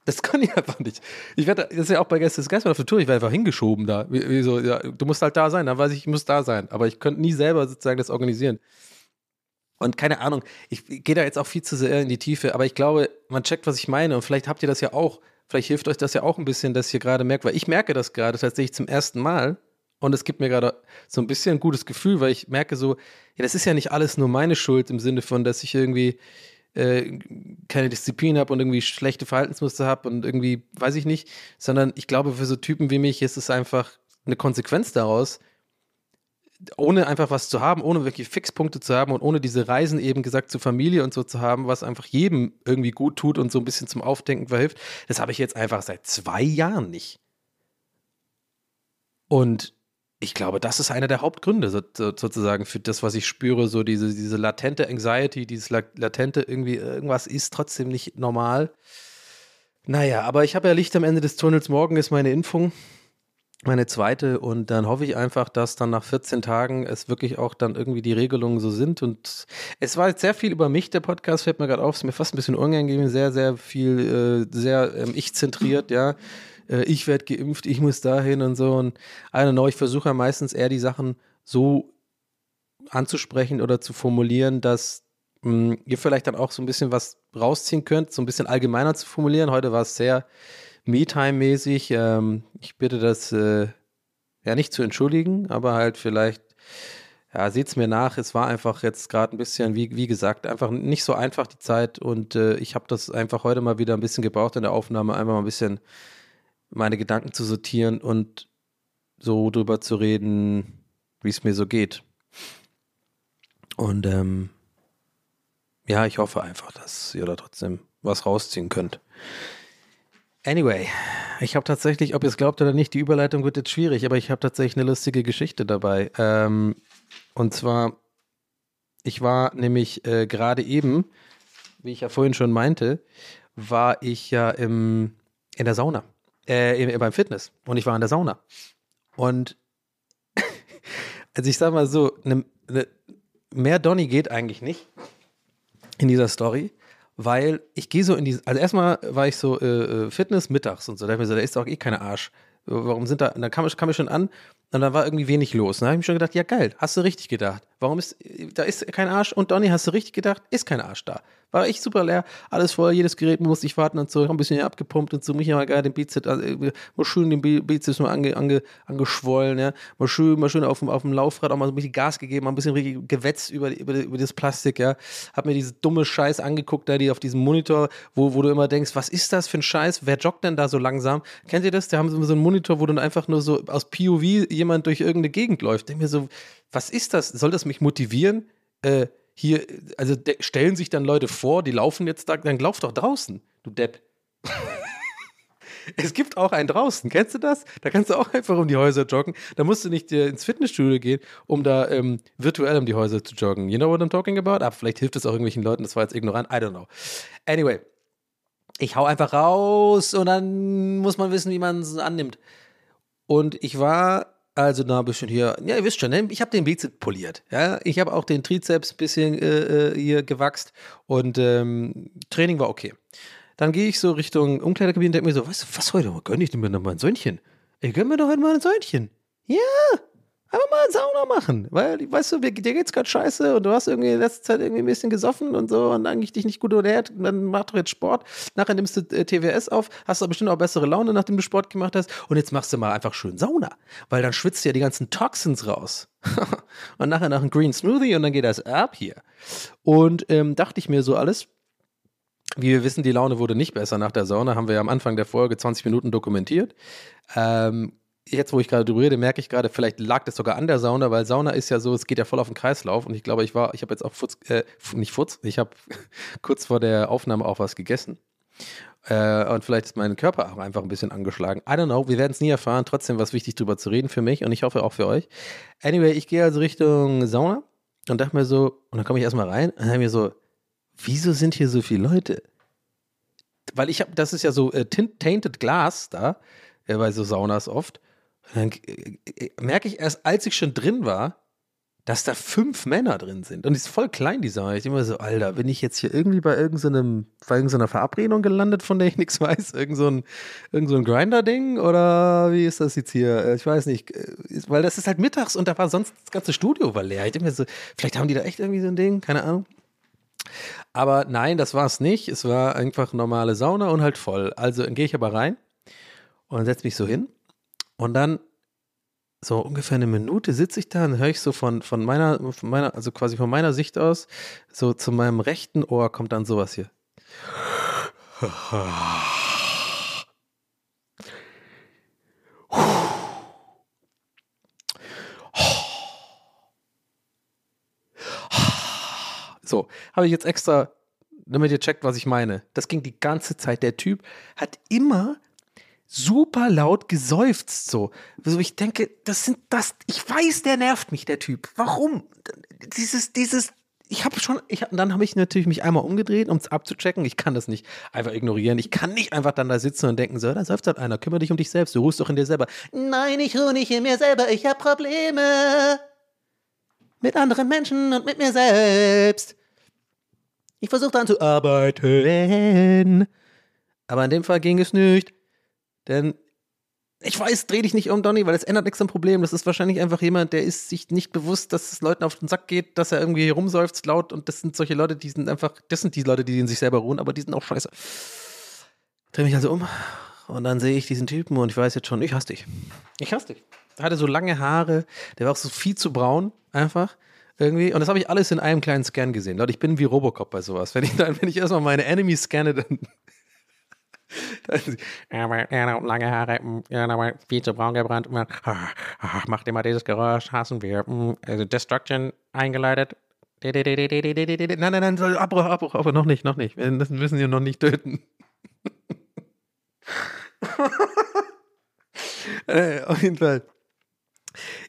Speaker 2: Das kann ich einfach nicht. Ich werde, das ist ja auch bei Gäste des Geistes auf der Tour, ich werde einfach hingeschoben da. Wie, wie so, ja, du musst halt da sein, dann weiß ich, ich muss da sein. Aber ich könnte nie selber sozusagen das organisieren. Und keine Ahnung, ich gehe da jetzt auch viel zu sehr in die Tiefe, aber ich glaube, man checkt, was ich meine. Und vielleicht habt ihr das ja auch, vielleicht hilft euch das ja auch ein bisschen, dass ihr gerade merkt, weil ich merke das gerade tatsächlich zum ersten Mal, und es gibt mir gerade so ein bisschen ein gutes Gefühl, weil ich merke so, ja, das ist ja nicht alles nur meine Schuld im Sinne von, dass ich irgendwie äh, keine Disziplin habe und irgendwie schlechte Verhaltensmuster habe und irgendwie, weiß ich nicht, sondern ich glaube, für so Typen wie mich ist es einfach eine Konsequenz daraus, ohne einfach was zu haben, ohne wirklich Fixpunkte zu haben und ohne diese Reisen eben gesagt zur Familie und so zu haben, was einfach jedem irgendwie gut tut und so ein bisschen zum Aufdenken verhilft, das habe ich jetzt einfach seit zwei Jahren nicht. Und ich glaube, das ist einer der Hauptgründe so, so, sozusagen für das, was ich spüre, so diese, diese latente Anxiety, dieses la- latente irgendwie, irgendwas ist trotzdem nicht normal. Naja, aber ich habe ja Licht am Ende des Tunnels. Morgen ist meine Impfung, meine zweite. Und dann hoffe ich einfach, dass dann nach 14 Tagen es wirklich auch dann irgendwie die Regelungen so sind. Und es war jetzt sehr viel über mich, der Podcast fällt mir gerade auf, ist mir fast ein bisschen unangenehm, sehr, sehr viel, äh, sehr ähm, ich-zentriert, ja. Äh, ich werde geimpft, ich muss dahin und so. Und I don't know, ich versuche ja meistens eher die Sachen so anzusprechen oder zu formulieren, dass mh, ihr vielleicht dann auch so ein bisschen was rausziehen könnt, so ein bisschen allgemeiner zu formulieren. Heute war es sehr Me-Time-mäßig. Ähm, ich bitte das äh, ja nicht zu entschuldigen, aber halt vielleicht, ja, seht's mir nach. Es war einfach jetzt gerade ein bisschen, wie, wie gesagt, einfach nicht so einfach die Zeit und äh, ich habe das einfach heute mal wieder ein bisschen gebraucht in der Aufnahme, einfach mal ein bisschen meine Gedanken zu sortieren und so drüber zu reden, wie es mir so geht. Und ähm, ja, ich hoffe einfach, dass ihr da trotzdem was rausziehen könnt. Anyway, ich habe tatsächlich, ob ihr es glaubt oder nicht, die Überleitung wird jetzt schwierig, aber ich habe tatsächlich eine lustige Geschichte dabei. Ähm, und zwar, ich war nämlich äh, gerade eben, wie ich ja vorhin schon meinte, war ich ja im, in der Sauna, äh, im, beim Fitness und ich war in der Sauna. Und also ich sag mal so, ne, ne, mehr Donny geht eigentlich nicht in dieser Story, weil ich gehe so in die, also erstmal war ich so äh, äh, Fitness mittags und so, da ich mir so, da ist doch eh keine Arsch. Warum sind da, dann kam kam ich schon an und da war irgendwie wenig los. Und da habe ich mir schon gedacht, ja geil, hast du richtig gedacht. Warum ist, da ist kein Arsch und Donny, hast du richtig gedacht, ist kein Arsch da. War echt super leer, alles voll, jedes Gerät musste ich warten und so, ein bisschen abgepumpt und so, mich mal geil den Bizeps, also, äh, mal schön den Bi- Bizeps mal ange, ange, angeschwollen, ja, mal schön, mal schön auf dem, auf dem Laufrad auch mal so ein bisschen Gas gegeben, mal ein bisschen gewetzt über, über, über das Plastik, ja, hab mir diese dumme Scheiß angeguckt, da die auf diesem Monitor, wo, wo du immer denkst, was ist das für ein Scheiß, wer joggt denn da so langsam? Kennt ihr das? Da haben sie so einen Monitor, wo dann einfach nur so aus POV jemand durch irgendeine Gegend läuft. Denk mir so, was ist das? Soll das mich motivieren? Äh, hier, also stellen sich dann Leute vor, die laufen jetzt da, dann lauf doch draußen, du Depp. Es gibt auch einen draußen, kennst du das? Da kannst du auch einfach um die Häuser joggen. Da musst du nicht äh, ins Fitnessstudio gehen, um da ähm, virtuell um die Häuser zu joggen. You know what I'm talking about? Aber vielleicht hilft es auch irgendwelchen Leuten, das war jetzt ignorant, I don't know. Anyway, ich hau einfach raus und dann muss man wissen, wie man es annimmt. Und ich war also da ein bisschen hier, ja, ihr wisst schon, ne? ich habe den Bizeps poliert. Ja? Ich habe auch den Trizeps ein bisschen äh, äh, hier gewachst und ähm, Training war okay. Dann gehe ich so Richtung Umkleidekabine und denke mir so, du, was heute? Gönn ich mir noch mal ein Söhnchen? Ich gönn mir doch heute mal ein Söhnchen. Ja, einfach mal Sauna machen. Weil, weißt du, dir geht's gerade scheiße und du hast irgendwie in letzter Zeit irgendwie ein bisschen gesoffen und so und eigentlich dich nicht gut ernährt. Dann mach doch jetzt Sport. Nachher nimmst du äh, TWS auf, hast aber bestimmt auch bessere Laune, nachdem du Sport gemacht hast. Und jetzt machst du mal einfach schön Sauna. Weil dann schwitzt du ja die ganzen Toxins raus. und nachher nach einem Green Smoothie und dann geht das ab hier. Und ähm, dachte ich mir so alles. Wie wir wissen, die Laune wurde nicht besser nach der Sauna, haben wir ja am Anfang der Folge 20 Minuten dokumentiert. Ähm, jetzt, wo ich gerade drüber rede, merke ich gerade, vielleicht lag das sogar an der Sauna, weil Sauna ist ja so, es geht ja voll auf den Kreislauf und ich glaube, ich war, ich habe jetzt auch Futz, äh, nicht Futz, ich habe kurz vor der Aufnahme auch was gegessen. Äh, und vielleicht ist mein Körper auch einfach ein bisschen angeschlagen. I don't know, wir werden es nie erfahren. Trotzdem war es wichtig, drüber zu reden für mich und ich hoffe auch für euch. Anyway, ich gehe also Richtung Sauna und dachte mir so, und dann komme ich erstmal rein und dann mir so, wieso sind hier so viele Leute? Weil ich habe, das ist ja so äh, tainted Glas da, äh, bei so Saunas oft. Und dann äh, äh, merke ich erst, als ich schon drin war, dass da fünf Männer drin sind. Und die ist voll klein, die Sauna. Ich immer so, Alter, bin ich jetzt hier irgendwie bei irgendeinem, bei irgendeiner Verabredung gelandet, von der ich nichts weiß? Irgend so ein, irgend so Grinder-Ding? Oder wie ist das jetzt hier? Äh, Ich weiß nicht. Weil das ist halt mittags und da war sonst das ganze Studio war leer. Ich denke mir so, vielleicht haben die da echt irgendwie so ein Ding, keine Ahnung. Aber nein, das war es nicht. Es war einfach normale Sauna und halt voll. Also gehe ich aber rein und setze mich so hin. Und dann so ungefähr eine Minute sitze ich da und höre ich so von, von meiner, von meiner, also quasi von meiner Sicht aus, so zu meinem rechten Ohr kommt dann sowas hier. So, habe ich jetzt extra, damit ihr checkt, was ich meine. Das ging die ganze Zeit. Der Typ hat immer super laut geseufzt so. Also ich denke, das sind das, ich weiß, der nervt mich, der Typ. Warum? Dieses, dieses, ich habe schon, ich, hab- dann habe ich natürlich mich einmal umgedreht, um es abzuchecken. Ich kann das nicht einfach ignorieren. Ich kann nicht einfach dann da sitzen und denken, so, da seufzt halt einer, kümmere dich um dich selbst, du ruhst doch in dir selber. Nein, ich ruhe nicht in mir selber, ich habe Probleme mit anderen Menschen und mit mir selbst. Ich versuche dann zu arbeiten. Aber in dem Fall ging es nicht. Denn ich weiß, dreh dich nicht um, Donny, weil das ändert nichts am Problem. Das ist wahrscheinlich einfach jemand, der ist sich nicht bewusst, dass es Leuten auf den Sack geht, dass er irgendwie rumseufzt laut und das sind solche Leute, die sind einfach, das sind die Leute, die in sich selber ruhen, aber die sind auch scheiße. Dreh mich also um und dann sehe ich diesen Typen und ich weiß jetzt schon, ich hasse dich. Ich hasse dich. Der hatte so lange Haare, der war auch so viel zu braun, einfach. Irgendwie. Und das habe ich alles in einem kleinen Scan gesehen. Leute, ich bin wie Robocop bei sowas. Wenn ich dann, wenn ich erstmal meine Enemies scanne, dann. Dann aber er hat lange Haare, mm, aber viel zu braun gebrannt. Macht immer dieses Geräusch, hassen wir. mm, Also Destruction eingeleitet. Nein, nein, nein, Abbruch, Abbruch, aber noch nicht, noch nicht. Wir müssen ihn noch nicht töten. äh, auf jeden Fall.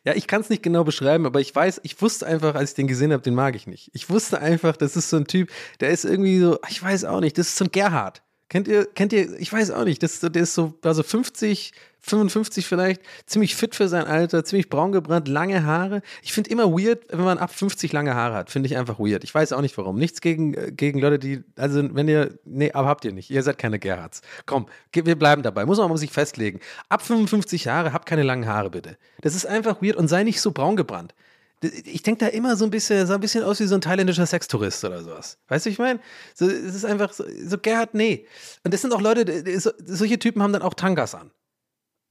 Speaker 2: Ja, ich kann es nicht genau beschreiben, aber ich weiß, ich wusste einfach, als ich den gesehen habe, den mag ich nicht. Ich wusste einfach, das ist so ein Typ, der ist irgendwie so, ich weiß auch nicht, das ist so ein Gerhard. Kennt ihr, kennt ihr, ich weiß auch nicht, das, der ist so, also 50, 55 vielleicht, ziemlich fit für sein Alter, ziemlich braun gebrannt, lange Haare. Ich finde immer weird, wenn man ab 50 lange Haare hat, finde ich einfach weird. Ich weiß auch nicht warum. Nichts gegen, äh, gegen Leute, die, also wenn ihr, nee, aber habt ihr nicht. Ihr seid keine Gerhards. Komm, wir bleiben dabei. Muss man sich festlegen. Ab 55 Jahre, habt keine langen Haare bitte. Das ist einfach weird und sei nicht so braun gebrannt. Ich denke da immer so ein bisschen, sah ein bisschen aus wie so ein thailändischer Sextourist oder sowas. Weißt du, ich meine? So, es ist einfach so, so Gerhard, nee. Und das sind auch Leute, so, solche Typen haben dann auch Tangas an.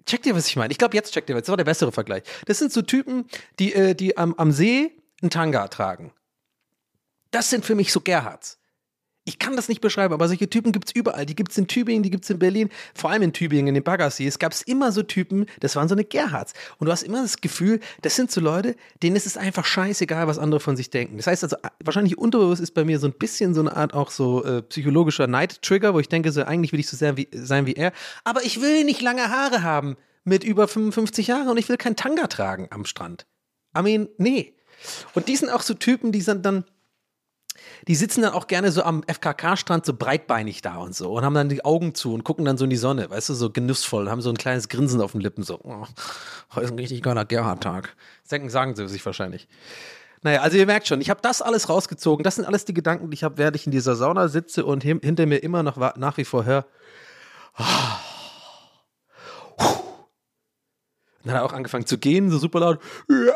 Speaker 2: Checkt ihr, was ich meine? Ich glaube, jetzt checkt ihr, das war der bessere Vergleich. Das sind so Typen, die, äh, die am, am See einen Tanga tragen. Das sind für mich so Gerhards. Ich kann das nicht beschreiben, aber solche Typen gibt es überall. Die gibt es in Tübingen, die gibt es in Berlin, vor allem in Tübingen, in den Baggersee. Es gab immer so Typen, das waren so eine Gerhards. Und du hast immer das Gefühl, das sind so Leute, denen ist es einfach scheißegal, was andere von sich denken. Das heißt also, wahrscheinlich unterbewusst ist bei mir so ein bisschen so eine Art auch so äh, psychologischer Neid-Trigger, wo ich denke, so eigentlich will ich so sehr wie, sein wie er. Aber ich will nicht lange Haare haben mit über 55 Jahren und ich will kein Tanga tragen am Strand. I mean, nee. Und die sind auch so Typen, die sind dann, die sitzen dann auch gerne so am FKK-Strand so breitbeinig da und so und haben dann die Augen zu und gucken dann so in die Sonne, weißt du, so genussvoll haben so ein kleines Grinsen auf den Lippen, so, oh, heute ist ein richtig geiler Gerhard-Tag. Denken, sagen sie sich wahrscheinlich. Naja, also ihr merkt schon, ich habe das alles rausgezogen. Das sind alles die Gedanken, die ich habe, während ich in dieser Sauna sitze und hinter mir immer noch nach wie vor höre. Und dann hat er auch angefangen zu gehen, so super laut. Und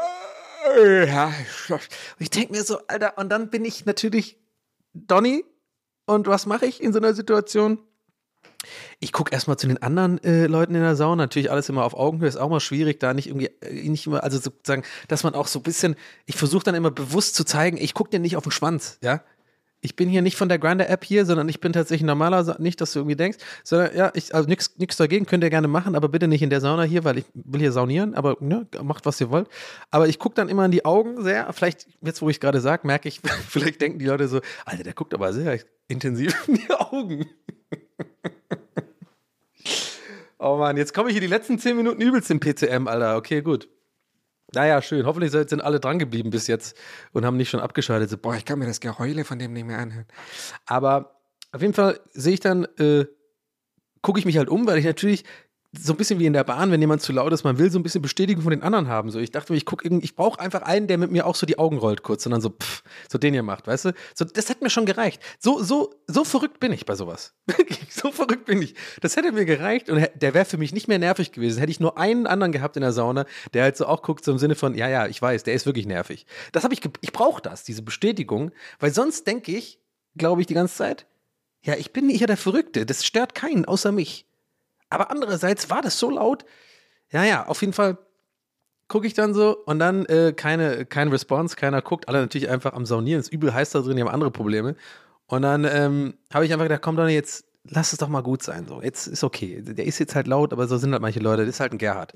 Speaker 2: ich denke mir so, Alter, und dann bin ich natürlich Donny. Und was mache ich in so einer Situation? Ich gucke erstmal zu den anderen äh, Leuten in der Sauna. Natürlich alles immer auf Augenhöhe. Ist auch mal schwierig, da nicht irgendwie, äh, nicht immer, also sozusagen, dass man auch so ein bisschen, ich versuche dann immer bewusst zu zeigen, ich gucke dir nicht auf den Schwanz, ja. Ich bin hier nicht von der Grinder-App hier, sondern ich bin tatsächlich normaler, nicht, dass du irgendwie denkst, sondern ja, ich, also nichts dagegen, könnt ihr gerne machen, aber bitte nicht in der Sauna hier, weil ich will hier saunieren, aber ne, macht, was ihr wollt. Aber ich gucke dann immer in die Augen sehr, vielleicht, jetzt wo ich gerade sage, merke ich, vielleicht denken die Leute so, Alter, der guckt aber sehr intensiv in die Augen. oh Mann, jetzt komme ich hier die letzten zehn Minuten übelst im PCM, Alter. Okay, gut. Naja, schön. Hoffentlich sind alle dran geblieben bis jetzt und haben nicht schon abgeschaltet. So, boah,
Speaker 3: ich kann mir das Geheule von dem nicht mehr anhören.
Speaker 2: aber auf jeden Fall sehe ich dann, äh, gucke ich mich halt um, weil ich natürlich so ein bisschen wie in der Bahn, wenn jemand zu laut ist, man will so ein bisschen Bestätigung von den anderen haben. So, ich dachte mir, ich gucke irgendwie, ich brauche einfach einen, der mit mir auch so die Augen rollt kurz und dann so, pff, so den hier macht, weißt du? So, das hat mir schon gereicht. So, so, so verrückt bin ich bei sowas. So verrückt bin ich. Das hätte mir gereicht und der wäre für mich nicht mehr nervig gewesen. Hätte ich nur einen anderen gehabt in der Sauna, der halt so auch guckt, so im Sinne von, ja, ja, ich weiß, der ist wirklich nervig. Das habe ich, ich brauche das, diese Bestätigung, weil sonst denke ich, glaube ich, die ganze Zeit, ja, ich bin hier der Verrückte. Das stört keinen außer mich. Aber andererseits war das so laut. Ja, ja, auf jeden Fall gucke ich dann so und dann äh, keine, kein Response, keiner guckt. Alle natürlich einfach am Saunieren. Ist übel heiß da drin, die haben andere Probleme. Und dann ähm, habe ich einfach gedacht, komm Donny, jetzt lass es doch mal gut sein. So, jetzt ist okay. Der ist jetzt halt laut, aber so sind halt manche Leute. Das ist halt ein Gerhard.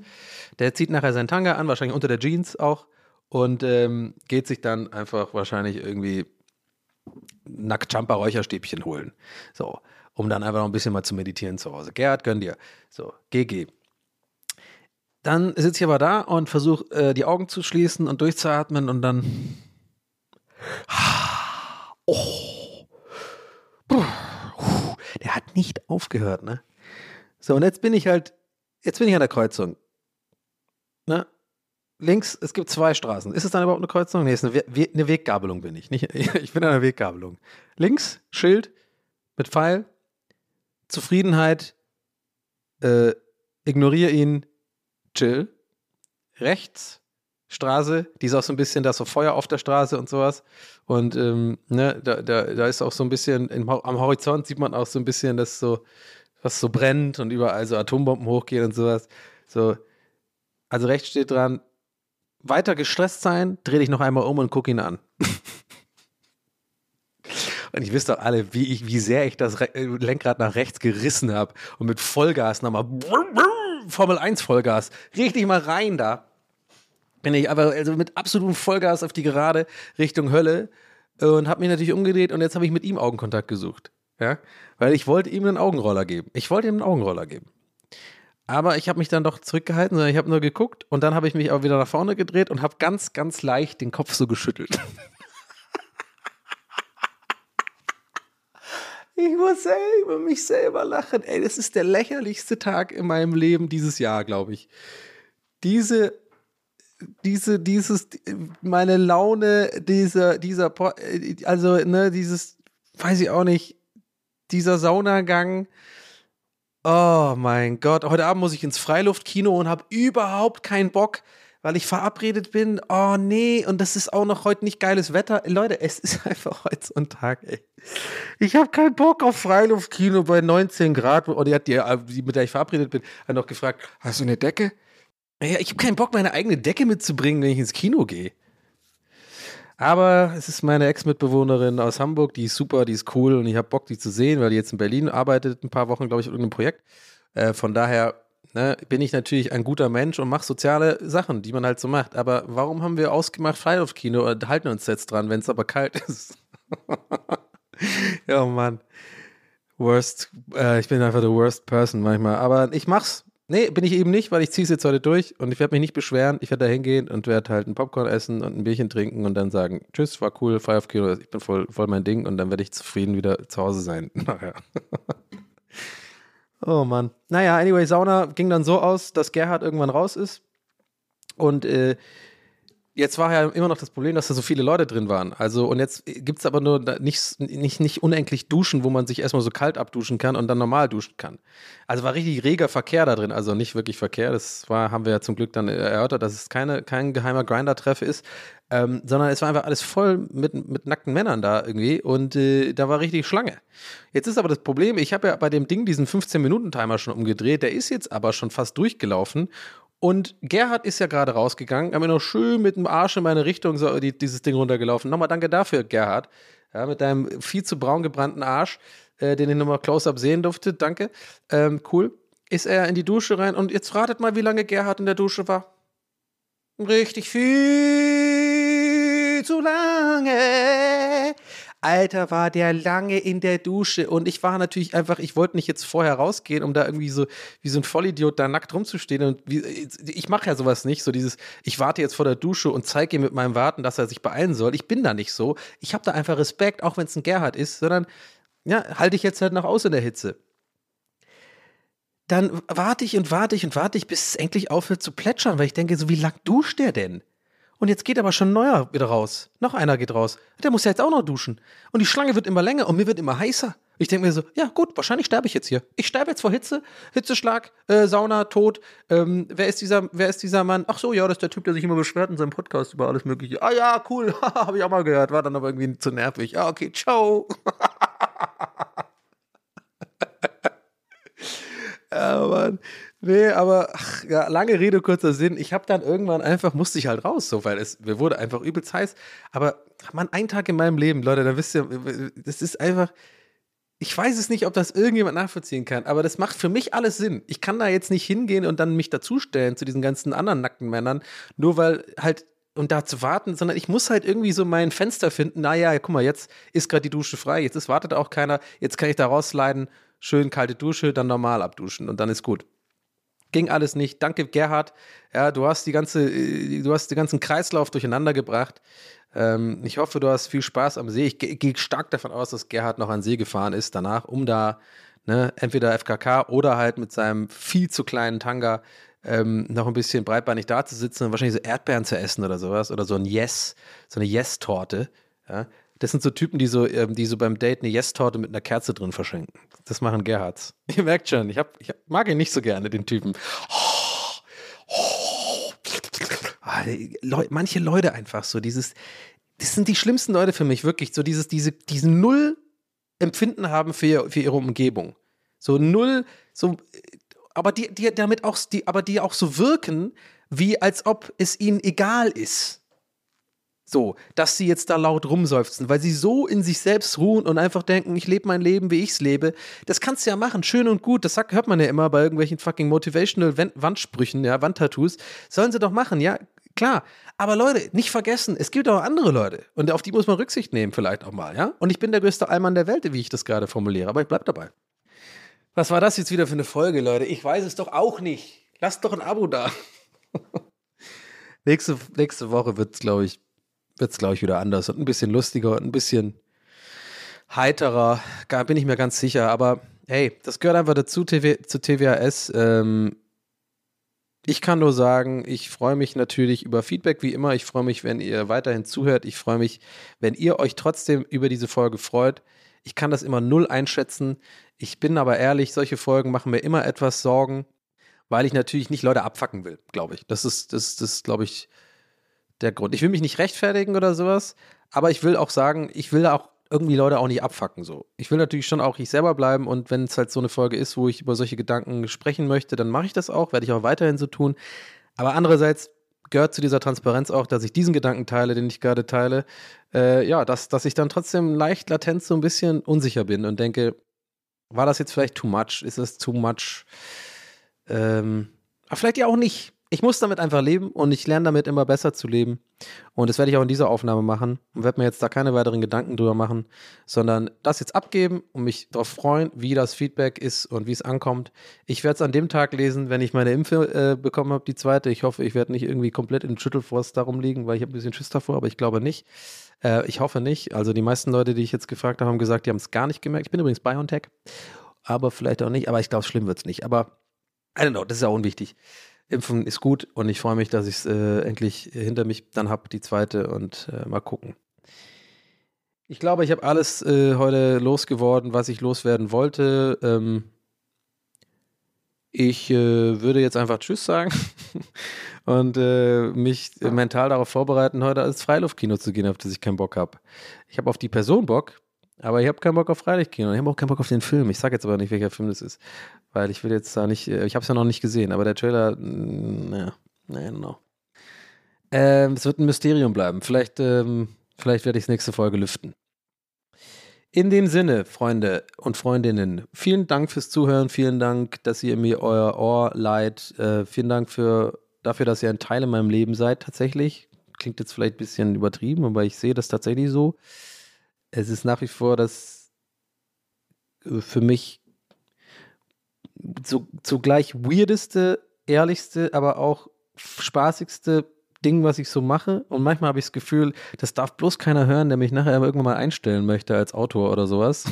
Speaker 2: Der zieht nachher seinen Tanga an, wahrscheinlich unter der Jeans auch und ähm, geht sich dann einfach wahrscheinlich irgendwie Nackt-Champa-Räucherstäbchen holen. So, um dann einfach noch ein bisschen mal zu meditieren zu Hause. Gerhard, gönn dir. So, GG. Dann sitze ich aber da und versuche äh, die Augen zu schließen und durchzuatmen und dann. Oh. Der hat nicht aufgehört, ne? So, und jetzt bin ich halt, jetzt bin ich an der Kreuzung. Ne? Links, es gibt zwei Straßen. Ist es dann überhaupt eine Kreuzung? Nee, es ist eine, We eine Weggabelung bin ich. Nicht, ich bin an einer Weggabelung. Links, Schild mit Pfeil, Zufriedenheit, äh, ignoriere ihn, chill. Rechts, Straße, die ist auch so ein bisschen, da ist so Feuer auf der Straße und sowas. Und ähm, ne, da, da, da ist auch so ein bisschen, im, am Horizont sieht man auch so ein bisschen, dass so, was so brennt und überall so Atombomben hochgehen und sowas. So, also rechts steht dran, weiter gestresst sein, dreh dich noch einmal um und guck ihn an. Und ich wisst doch alle, wie, ich, wie sehr ich das Re äh, Lenkrad nach rechts gerissen habe und mit Vollgas nochmal Formel 1 Vollgas, richtig mal rein da. Bin ich aber also mit absolutem Vollgas auf die Gerade Richtung Hölle und habe mich natürlich umgedreht und jetzt habe ich mit ihm Augenkontakt gesucht. Ja, weil ich wollte ihm einen Augenroller geben. Ich wollte ihm einen Augenroller geben. Aber ich habe mich dann doch zurückgehalten, sondern ich habe nur geguckt und dann habe ich mich auch wieder nach vorne gedreht und habe ganz, ganz leicht den Kopf so geschüttelt. ich muss selber mich selber lachen. Ey, das ist der lächerlichste Tag in meinem Leben dieses Jahr, glaube ich. Diese, diese, dieses, meine Laune, dieser, dieser, also, ne, dieses, weiß ich auch nicht, dieser Saunagang Oh mein Gott, heute Abend muss ich ins Freiluftkino und habe überhaupt keinen Bock, weil ich verabredet bin. Oh nee, und das ist auch noch heute nicht geiles Wetter. Leute, es ist einfach heute so ein Tag, ey. Ich habe keinen Bock auf Freiluftkino bei 19 Grad. Und die hat die, die, mit der ich verabredet bin, hat noch gefragt, hast du eine Decke? Ja, ich habe keinen Bock, meine eigene Decke mitzubringen, wenn ich ins Kino gehe. Aber es ist meine Ex-Mitbewohnerin aus Hamburg, die ist super, die ist cool und ich habe Bock, die zu sehen, weil die jetzt in Berlin arbeitet, ein paar Wochen, glaube ich, auf irgendeinem Projekt. Äh, von daher ne, bin ich natürlich ein guter Mensch und mache soziale Sachen, die man halt so macht. Aber warum haben wir ausgemacht Freiluft-Kino und halten uns jetzt dran, wenn es aber kalt ist? ja, Mann. Worst, äh, ich bin einfach der worst person manchmal. Aber ich mach's, Nee, bin ich eben nicht, weil ich ziehe es jetzt heute durch und ich werde mich nicht beschweren. Ich werde da hingehen und werde halt ein Popcorn essen und ein Bierchen trinken und dann sagen, tschüss, war cool, Fire of Kino, ich bin voll, voll mein Ding und dann werde ich zufrieden wieder zu Hause sein. Naja. Oh Mann. Naja, anyway, Sauna ging dann so aus, dass Gerhard irgendwann raus ist und äh, Jetzt war ja immer noch das Problem, dass da so viele Leute drin waren. Also, und jetzt gibt es aber nur nicht, nicht, nicht unendlich Duschen, wo man sich erstmal so kalt abduschen kann und dann normal duschen kann. Also war richtig reger Verkehr da drin, also nicht wirklich Verkehr. Das war, haben wir ja zum Glück dann erörtert, dass es keine, kein geheimer Grinder-Treff ist, ähm, sondern es war einfach alles voll mit, mit nackten Männern da irgendwie und äh, da war richtig Schlange. Jetzt ist aber das Problem, ich habe ja bei dem Ding diesen 15-Minuten-Timer schon umgedreht, der ist jetzt aber schon fast durchgelaufen und Gerhard ist ja gerade rausgegangen, haben wir noch schön mit dem Arsch in meine Richtung so die, dieses Ding runtergelaufen. Nochmal danke dafür, Gerhard. Ja, mit deinem viel zu braun gebrannten Arsch, äh, den ich nochmal close-up sehen durfte. Danke. Ähm, cool. Ist er in die Dusche rein und jetzt ratet mal, wie lange Gerhard in der Dusche war. Richtig viel zu lange. Alter, war der lange in der Dusche. Und ich war natürlich einfach, ich wollte nicht jetzt vorher rausgehen, um da irgendwie so wie so ein Vollidiot da nackt rumzustehen. Und wie, ich mache ja sowas nicht, so dieses, ich warte jetzt vor der Dusche und zeige ihm mit meinem Warten, dass er sich beeilen soll. Ich bin da nicht so. Ich habe da einfach Respekt, auch wenn es ein Gerhard ist, sondern ja, halte ich jetzt halt noch aus in der Hitze dann warte ich und warte ich und warte ich, bis es endlich aufhört zu plätschern, weil ich denke, so wie lang duscht der denn? Und jetzt geht aber schon neuer wieder raus. Noch einer geht raus. Der muss ja jetzt auch noch duschen. Und die Schlange wird immer länger und mir wird immer heißer. Ich denke mir so, ja gut, wahrscheinlich sterbe ich jetzt hier. Ich sterbe jetzt vor Hitze, Hitzeschlag, äh, Sauna, Tod. Ähm, wer ist dieser, wer ist dieser Mann? Ach so, ja, das ist der Typ, der sich immer beschwert in seinem Podcast über alles Mögliche. Ah ja, cool, habe ich auch mal gehört. War dann aber irgendwie zu nervig. Ah, okay, ciao. ja, Mann. Nee, aber ach, ja, lange Rede, kurzer Sinn. Ich habe dann irgendwann einfach, musste ich halt raus, so, weil es mir wurde einfach übelst heiß. Aber man, ein Tag in meinem Leben, Leute, da wisst ihr, das ist einfach, ich weiß es nicht, ob das irgendjemand nachvollziehen kann, aber das macht für mich alles Sinn. Ich kann da jetzt nicht hingehen und dann mich dazustellen zu diesen ganzen anderen nackten Männern, nur weil halt und da zu warten, sondern ich muss halt irgendwie so mein Fenster finden. Naja, guck mal, jetzt ist gerade die Dusche frei, jetzt ist, wartet auch keiner, jetzt kann ich da rausleiten, schön kalte Dusche, dann normal abduschen und dann ist gut. Ging alles nicht. Danke, Gerhard. Ja, du hast die ganze, äh, du hast den ganzen Kreislauf durcheinander gebracht. Ähm, ich hoffe, du hast viel Spaß am See. Ich ge- gehe stark davon aus, dass Gerhard noch an See gefahren ist danach, um da ne, entweder FKK oder halt mit seinem viel zu kleinen Tanga ähm, noch ein bisschen breitbeinig da zu sitzen und wahrscheinlich so Erdbeeren zu essen oder sowas oder so ein Yes, so eine Yes-Torte. Ja. Das sind so Typen, die so, ähm, die so beim Date eine Yes-Torte mit einer Kerze drin verschenken. Das machen Gerhards. Ihr merkt schon, ich, hab, ich mag ihn nicht so gerne, den Typen. Ah, Leu manche Leute einfach so, dieses, das sind die schlimmsten Leute für mich, wirklich, so dieses, diese, diesen Null Empfinden haben für, für ihre Umgebung. So null, so, aber die, die damit auch, die, aber die auch so wirken, wie als ob es ihnen egal ist. So, dass sie jetzt da laut rumseufzen, weil sie so in sich selbst ruhen und einfach denken, ich lebe mein Leben, wie ich es lebe. Das kannst du ja machen, schön und gut. Das sagt, hört man ja immer bei irgendwelchen fucking motivational Wand Wandsprüchen, ja, Wandtattoos. Sollen sie doch machen, ja, klar. Aber Leute, nicht vergessen, es gibt auch andere Leute und auf die muss man Rücksicht nehmen, vielleicht auch mal, ja. Und ich bin der größte Allmann der Welt, wie ich das gerade formuliere, aber ich bleib dabei. Was war das jetzt wieder für eine Folge, Leute? Ich weiß es doch auch nicht. Lasst doch ein Abo da. nächste, nächste Woche wird es, glaube ich, wird's, glaube ich, wieder anders und ein bisschen lustiger und ein bisschen heiterer. Gar, bin ich mir ganz sicher. Aber hey, das gehört einfach dazu TV, zu TWAS. Ähm, ich kann nur sagen, ich freue mich natürlich über Feedback wie immer. Ich freue mich, wenn ihr weiterhin zuhört. Ich freue mich, wenn ihr euch trotzdem über diese Folge freut. Ich kann das immer null einschätzen. Ich bin aber ehrlich, solche Folgen machen mir immer etwas Sorgen, weil ich natürlich nicht Leute abfacken will, glaube ich. Das ist, das, das glaube ich, der Grund. Ich will mich nicht rechtfertigen oder sowas, aber ich will auch sagen, ich will auch irgendwie Leute auch nicht abfacken so. Ich will natürlich schon auch ich selber bleiben und wenn es halt so eine Folge ist, wo ich über solche Gedanken sprechen möchte, dann mache ich das auch, werde ich auch weiterhin so tun. Aber andererseits gehört zu dieser Transparenz auch, dass ich diesen Gedanken teile, den ich gerade teile, äh, ja, dass, dass ich dann trotzdem leicht latent so ein bisschen unsicher bin und denke, war das jetzt vielleicht too much? Ist es too much? Ähm, aber vielleicht ja auch nicht. Ich muss damit einfach leben und ich lerne damit immer besser zu leben. Und das werde ich auch in dieser Aufnahme machen und werde mir jetzt da keine weiteren Gedanken drüber machen, sondern das jetzt abgeben und mich darauf freuen, wie das Feedback ist und wie es ankommt. Ich werde es an dem Tag lesen, wenn ich meine Impfe äh, bekommen habe, die zweite. Ich hoffe, ich werde nicht irgendwie komplett in Schüttelfrost darum liegen, weil ich habe ein bisschen Schiss davor, aber ich glaube nicht. Äh, ich hoffe nicht. Also die meisten Leute, die ich jetzt gefragt habe, haben gesagt, die haben es gar nicht gemerkt. Ich bin übrigens BioNTech, aber vielleicht auch nicht. Aber ich glaube, schlimm wird es nicht. Aber I don't know, das ist ja unwichtig. Impfen ist gut und ich freue mich, dass ich es äh, endlich hinter mich dann habe, die zweite und äh, mal gucken. Ich glaube, ich habe alles äh, heute losgeworden, was ich loswerden wollte. Ähm, ich äh, würde jetzt einfach Tschüss sagen und äh, mich mental darauf vorbereiten, heute ins Freiluftkino zu gehen, auf das ich keinen Bock habe. Ich habe auf die Person Bock, aber ich habe keinen Bock auf Freiluftkino. Ich habe auch keinen Bock auf den Film. Ich sage jetzt aber nicht, welcher Film das ist, weil ich will jetzt da nicht, äh, ich habe es ja noch nicht gesehen, aber der Trailer, naja, naja, no. Ähm, es wird ein Mysterium bleiben. Vielleicht, ähm, vielleicht werde ich es nächste Folge lüften. In dem Sinne, Freunde und Freundinnen, vielen Dank fürs Zuhören, vielen Dank, dass ihr mir euer Ohr leiht, äh, vielen Dank für, dafür, dass ihr ein Teil in meinem Leben seid, tatsächlich. Klingt jetzt vielleicht ein bisschen übertrieben, aber ich sehe das tatsächlich so. Es ist nach wie vor das äh, für mich so, zugleich weirdeste, ehrlichste, aber auch spaßigste Ding, was ich so mache. Und manchmal habe ich das Gefühl, das darf bloß keiner hören, der mich nachher irgendwann mal einstellen möchte als Autor oder sowas.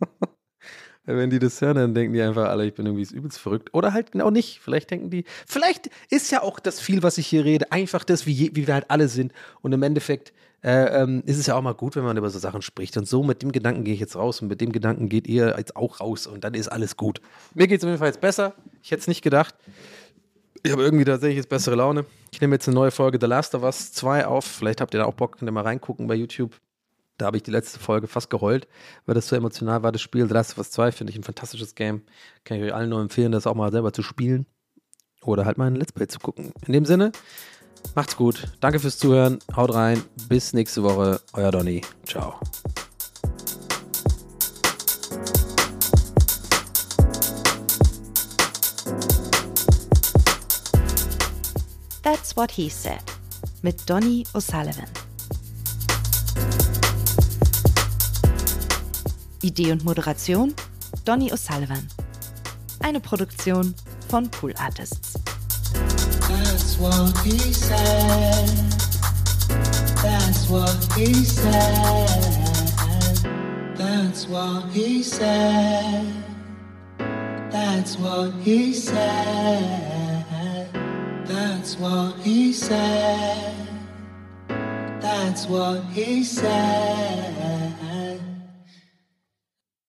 Speaker 2: Wenn die das hören, dann denken die einfach alle, ich bin irgendwie übelst verrückt. Oder halt genau nicht. Vielleicht denken die, vielleicht ist ja auch das viel, was ich hier rede, einfach das, wie, wie wir halt alle sind. Und im Endeffekt äh, ähm, ist es ja auch mal gut, wenn man über so Sachen spricht. Und so mit dem Gedanken gehe ich jetzt raus und mit dem Gedanken geht ihr jetzt auch raus und dann ist alles gut. Mir geht es auf jeden Fall jetzt besser. Ich hätte es nicht gedacht. Ich habe irgendwie tatsächlich jetzt bessere Laune. Ich nehme jetzt eine neue Folge The Last of Us 2 auf. Vielleicht habt ihr da auch Bock, könnt ihr mal reingucken bei YouTube. Da habe ich die letzte Folge fast geheult, weil das so emotional war, das Spiel. The Last of Us 2 finde ich ein fantastisches Game. Kann ich euch allen nur empfehlen, das auch mal selber zu spielen. Oder halt mal ein Let's Play zu gucken. In dem Sinne, macht's gut. Danke fürs Zuhören. Haut rein. Bis nächste Woche. Euer Donny. Ciao.
Speaker 4: That's what he said. mit Donny O'Sullivan. Idee und Moderation Donny O'Sullivan. Eine Produktion von Pool Artists.
Speaker 5: That's what he said. That's what he said. That's what he said. That's what he said. That's what he said. That's what he said.